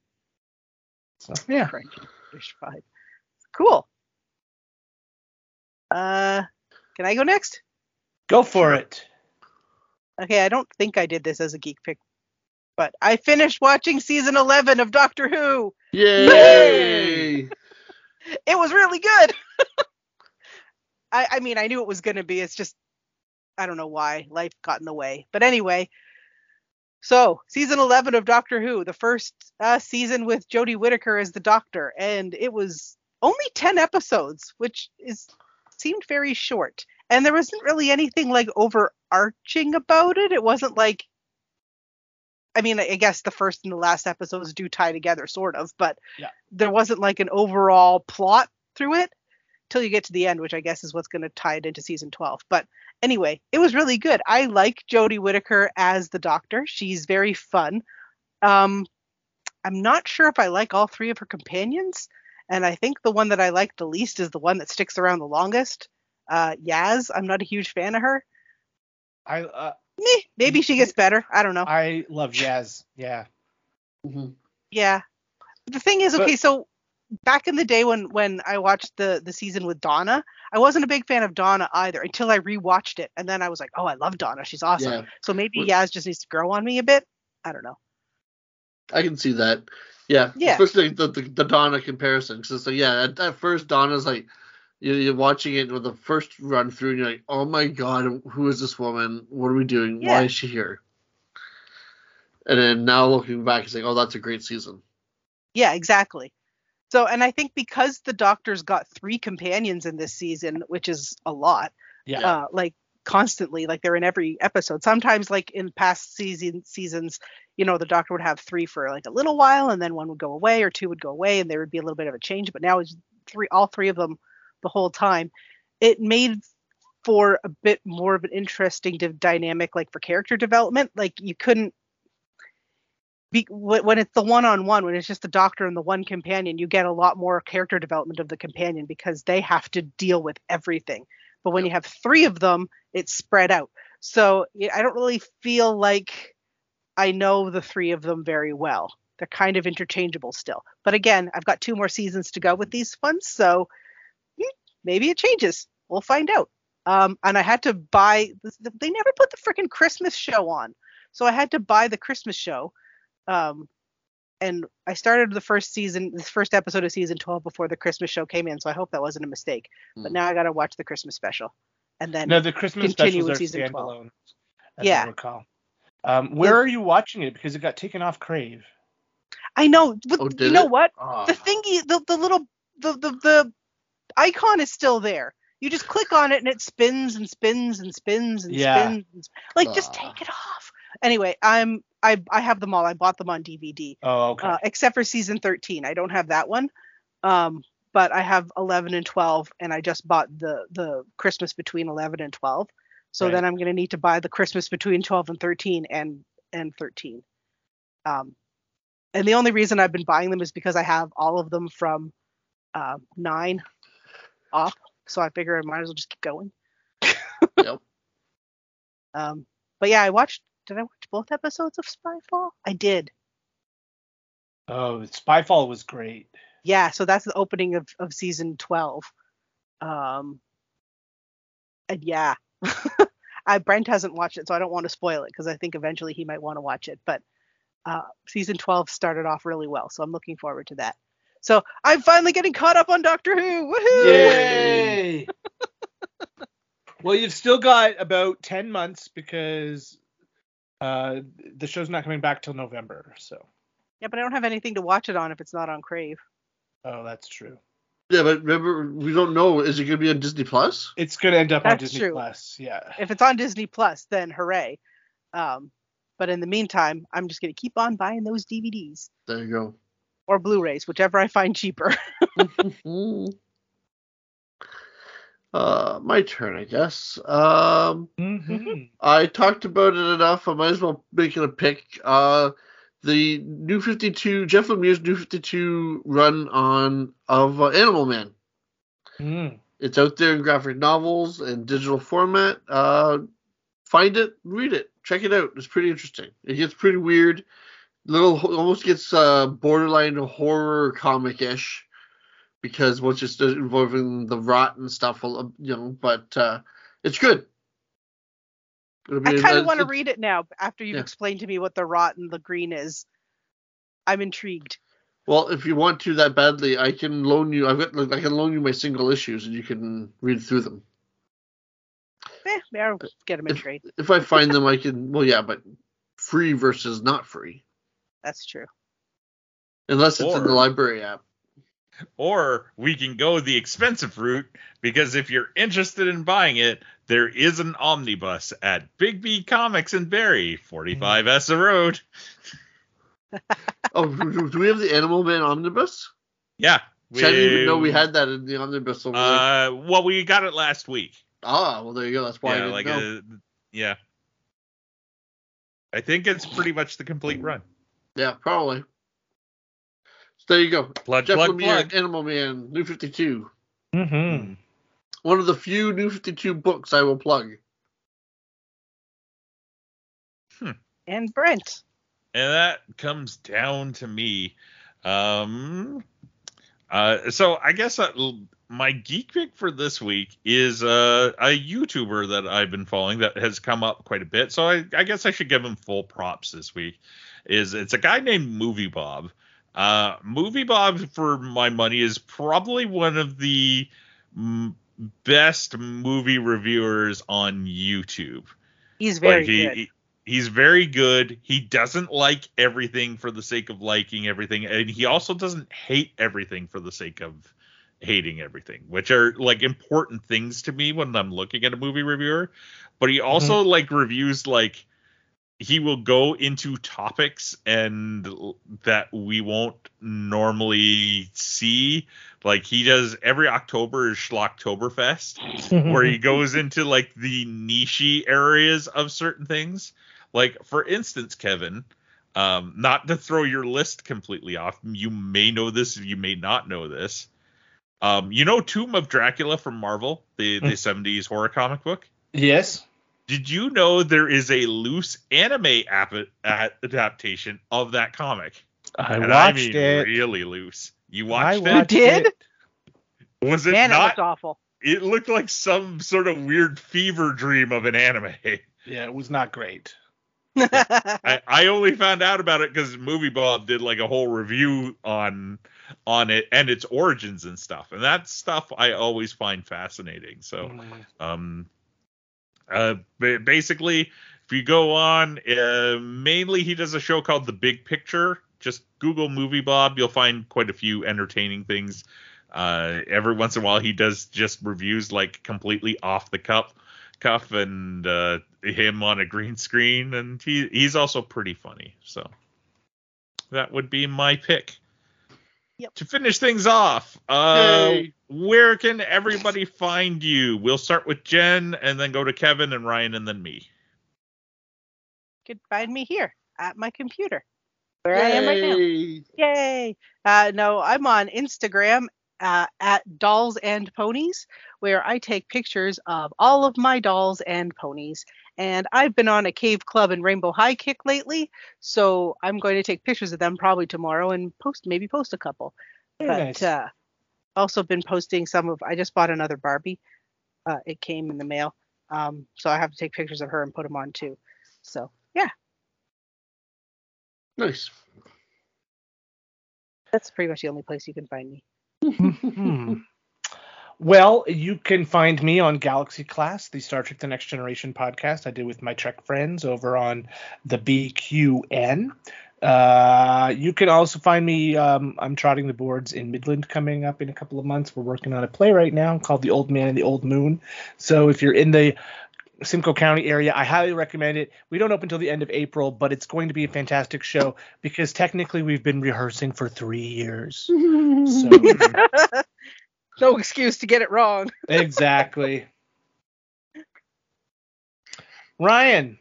So yeah. Crunchy fish vibe. Cool. Uh, can I go next? Go for it. Okay, I don't think I did this as a geek pick, but I finished watching season 11 of Doctor Who. Yay! It was really good. I, I mean, I knew it was going to be. It's just, I don't know why. Life got in the way. But anyway, so season 11 of Doctor Who, the first uh, season with Jodie Whittaker as the Doctor, and it was only 10 episodes, which is seemed very short. And there wasn't really anything like overarching about it. It wasn't like, I mean, I guess the first and the last episodes do tie together, sort of, but Yeah. there wasn't like an overall plot through it till you get to the end, which I guess is what's going to tie it into season 12. But anyway, it was really good. I like Jodie Whittaker as the Doctor. She's very fun. Um, I'm not sure if I like all three of her companions, and I think the one that I like the least is the one that sticks around the longest. Uh, Yaz, I'm not a huge fan of her. I uh, Meh, maybe she gets better. I don't know. I love Yaz. Yeah. Mhm. Yeah. The thing is, But- okay, so back in the day when when I watched the the season with Donna, I wasn't a big fan of Donna either until I rewatched it, and then I was like, oh, I love Donna. She's awesome. Yeah. So maybe What- Yaz just needs to grow on me a bit. I don't know. I can see that. Yeah, Yeah. especially the, the the Donna comparison. So, so yeah, at, at first Donna's like you're, you're watching it with the first run through, and you're like, oh my god, who is this woman? What are we doing? Yeah. Why is she here? And then now looking back, it's like, oh, that's a great season. Yeah, exactly. So, and I think because the Doctor's got three companions in this season, which is a lot, Yeah. uh, like constantly, like they're in every episode. Sometimes, like in past season seasons, you know, the Doctor would have three for like a little while, and then one would go away, or two would go away, and there would be a little bit of a change. But now it's three, all three of them, the whole time. It made for a bit more of an interesting dynamic, like for character development. Like you couldn't be when it's the one-on-one when it's just the doctor and the one companion you get a lot more character development of the companion because they have to deal with everything but when you have three of them it's spread out so I don't really feel like i know the three of them very well they're kind of interchangeable still but again i've got two more seasons to go with these ones so maybe it changes we'll find out um, and i had to buy they never put the freaking christmas show on so i had to buy the christmas show um, and I started the first season, the first episode of season 12 before the Christmas show came in, so I hope that wasn't a mistake. But Hmm. now I got to watch the Christmas special, and then No, the Christmas continue specials with are season 12. standalone. As Yeah. Recall. Um, where are you watching it? Because it got taken off Crave. I know. But Oh, you know it? what? Ah, The thingy, the the little, the, the the icon is still there. You just click on it and it spins and spins and spins and Yeah. spins. And sp- like, just take it off. Anyway, I'm I I have them all. I bought them on DVD. Oh, okay. uh, except for season 13. I don't have that one. Um, but I have 11 and 12, and I just bought the the Christmas between 11 and 12. So Right. then I'm gonna need to buy the Christmas between 12 and 13 and and 13. Um, and the only reason I've been buying them is because I have all of them from uh, nine up. So I figure I might as well just keep going. Yep. Um, but yeah, I watched. Did I watch both episodes of Spyfall? I did. oh, Spyfall was great. yeah so that's the opening of, of season 12 um and yeah I, brent hasn't watched it so i don't want to spoil it because i think eventually he might want to watch it but uh season 12 started off really well so i'm looking forward to that so i'm finally getting caught up on doctor who Woohoo! Yay! well, you've still got about 10 months because uh, the show's not coming back till November. So, yeah but i don't have anything to watch it on if it's not on crave oh, that's true. yeah, but remember, we don't know. Is it going to be on Disney Plus? It's going to end up on That's Disney true. Plus. Yeah. if it's on disney plus then hooray um but in the meantime i'm just going to keep on buying those dvds There you go. Or blu-rays whichever i find cheaper uh, my turn, I guess. Um, Mm-hmm. I talked about it enough. I might as well make it a pick. Uh, the New 52, Jeff Lemire's New 52 run on of uh, Animal Man. Mm. It's out there in graphic novels and digital format. Uh, find it, read it, check it out. It's pretty interesting. It gets pretty weird. Little almost gets uh, borderline horror comic-ish because once it's involving the rot and stuff, you know. But uh, it's good. It'll I kind of want to read it now after you've Yeah. explained to me what the rot and the green is. I'm intrigued. Well, if you want to that badly, I can loan you. I've got. like, I can loan you my single issues, and you can read through them. Eh, I'll get them in If- trade. If I find them, I can. Well, yeah, but free versus not free, That's true. unless it's in the library app. Or we can go the expensive route because if you're interested in buying it, there is an omnibus at Big B Comics in Barrie, 45 Essa Road. Oh, do do we have the Animal Man omnibus? Yeah. See, I didn't even know we had that in the omnibus over there. Uh, well, we got it last week. Ah, well, there you go. That's why I yeah, didn't like know. a, yeah. I think it's pretty much the complete run. Yeah, probably. So there you go. Plug, Jeff plug, Lemire, plug. Animal Man, New 52. Mm-hmm. One of the few New 52 books I will plug. And Brent. and that comes down to me. Um, uh, so I guess uh, my geek pick for this week is uh, a YouTuber that I've been following that has come up quite a bit. So I, I guess I should give him full props this week. Is it's a guy named Movie Bob. Uh, Movie Bob, for my money, is probably one of the m- best movie reviewers on YouTube. He's very Like, he, good. he- he's very good. He doesn't like everything for the sake of liking everything, and he also doesn't hate everything for the sake of hating everything, which are like important things to me when I'm looking at a movie reviewer. But he also like reviews like he will go into topics and that we won't normally see. Like he does every October is Schlocktoberfest where he goes into like the niche areas of certain things. Like for instance, Kevin, um, not to throw your list completely off, you may know this, you may not know this. Um, you know Tomb of Dracula from Marvel, the the 70s horror comic book? yes. Did you know there is a loose anime ap- adaptation of that comic? I And watched mean it. really loose. You I watched watched did? it. it? Was it Man, not? looked awful. It looked like some sort of weird fever dream of an anime. Yeah, it was not great. I, I only found out about it because Movie Bob did like a whole review on on it and its origins and stuff, and that stuff I always find fascinating. So, um, uh, basically, if you go on, uh, mainly he does a show called The Big Picture. Just Google Movie Bob, you'll find quite a few entertaining things. Uh, every once in a while, he does just reviews like completely off the cuff, cuff, and uh, him on a green screen, and he he's also pretty funny. So that would be my pick. Yep. To finish things off, uh, Yay. where can everybody find you? We'll start with Jen, and then go to Kevin and Ryan, and then me. You could find me here at my computer where I am right now. Yay. Yay! Uh, no, I'm on Instagram uh, at Dolls and Ponies, where I take pictures of all of my dolls and ponies. And I've been on a cave club and Rainbow High kick lately, so I'm going to take pictures of them probably tomorrow and post maybe post a couple. Very but nice. uh, also been posting some of. I just bought another Barbie. Uh, it came in the mail, um, so I have to take pictures of her and put them on too. So yeah, Nice. that's pretty much the only place you can find me. Well, you can find me on Galaxy Class, the Star Trek The Next Generation podcast I did with my Trek friends over on the BQN. Uh, you can also find me, um, I'm trotting the boards in Midland coming up in a couple of months. We're working on a play right now called The Old Man and the Old Moon. So if you're in the Simcoe County area, I highly recommend it. We don't open until the end of April, but it's going to be a fantastic show because technically we've been rehearsing for three years. So, no excuse to get it wrong. exactly. Ryan,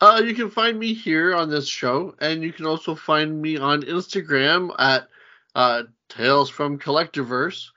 Uh, you can find me here on this show, and you can also find me on Instagram at uh, Tales from Collectorverse,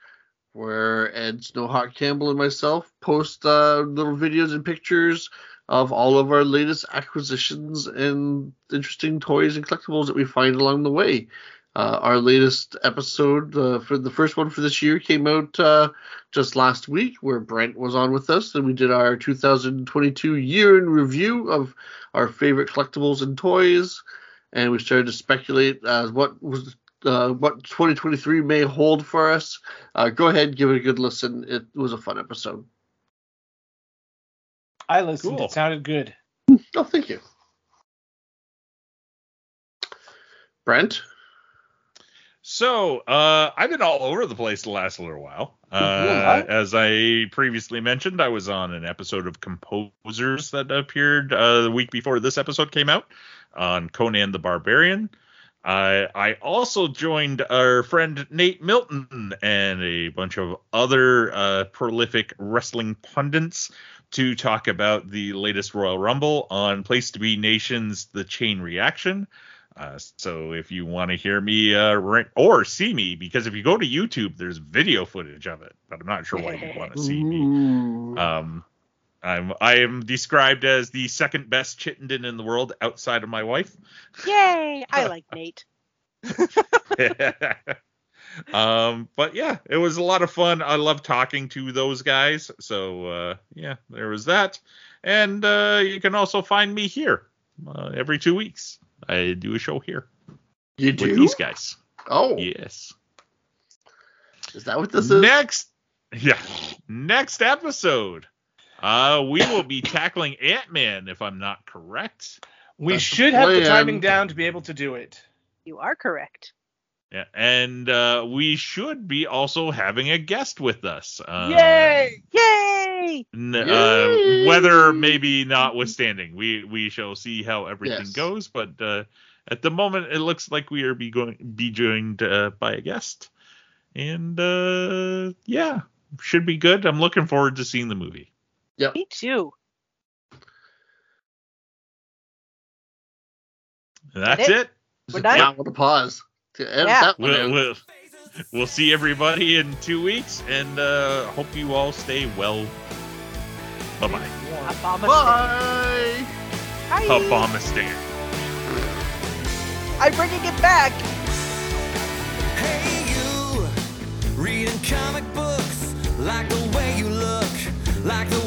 where Ed Snowhawk Campbell and myself post uh, little videos and pictures of all of our latest acquisitions and interesting toys and collectibles that we find along the way. Uh, our latest episode uh, for the first one for this year came out uh, just last week, where Brent was on with us, and we did our 2022 year in review of our favorite collectibles and toys, and we started to speculate as what was uh, what 2023 may hold for us. Uh, go ahead, give it a good listen. It was a fun episode. I listened. Cool. It sounded good. Oh, thank you, Brent. So, uh, I've been all over the place the last little while. Uh, as I previously mentioned, I was on an episode of Composers that appeared uh, the week before this episode came out on Conan the Barbarian. I I also joined our friend Nate Milton and a bunch of other uh, prolific wrestling pundits to talk about the latest Royal Rumble on Place to Be Nations: The Chain Reaction. Uh, so if you want to hear me uh, rant, or see me, because if you go to YouTube, there's video footage of it, but I'm not sure why you want to see me. Um, I'm I am described as the second best Chittenden in the world outside of my wife. Yay! I like Nate. um, but yeah, it was a lot of fun. I love talking to those guys. So uh, yeah, there was that. And uh, you can also find me here uh, every two weeks. I do a show here You with do? these guys. Oh, Yes. is that what this is? Next, yeah, next episode, uh, we will be tackling Ant Man, if I'm not correct. We That's the should have the timing down to be able to do it. You are correct. Yeah, and uh, we should be also having a guest with us. Uh, Yay! Yay! N- Yay! uh, weather maybe notwithstanding, we we shall see how everything Yes. goes. But uh, at the moment, it looks like we are be going be joined uh, by a guest, and uh, yeah, should be good. I'm looking forward to seeing the movie. Yeah, Me too. That's it? it. We're done? Yeah, with a pause. To end Yeah. that one We'll, out. We'll, we'll see everybody in two weeks, and uh, hope you all stay well. Bye bye. Obama. Bye. Bye. Obama. I'm bringing it back. Hey you, reading comic books, like the way you look, like the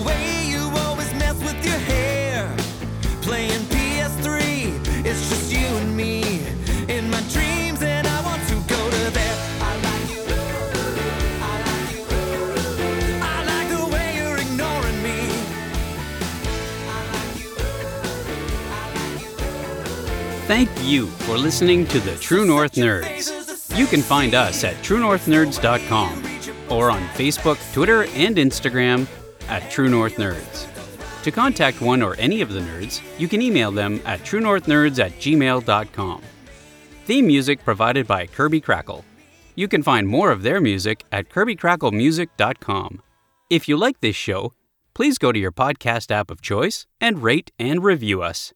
Thank you for listening to the True North Nerds. You can find us at truenorthnerds.com or on Facebook, Twitter, and Instagram at True North Nerds. To contact one or any of the nerds, you can email them at truenorthnerds at gmail.com. Theme music provided by Kirby Krackle. You can find more of their music at kirbykracklemusic.com. If you like this show, please go to your podcast app of choice and rate and review us.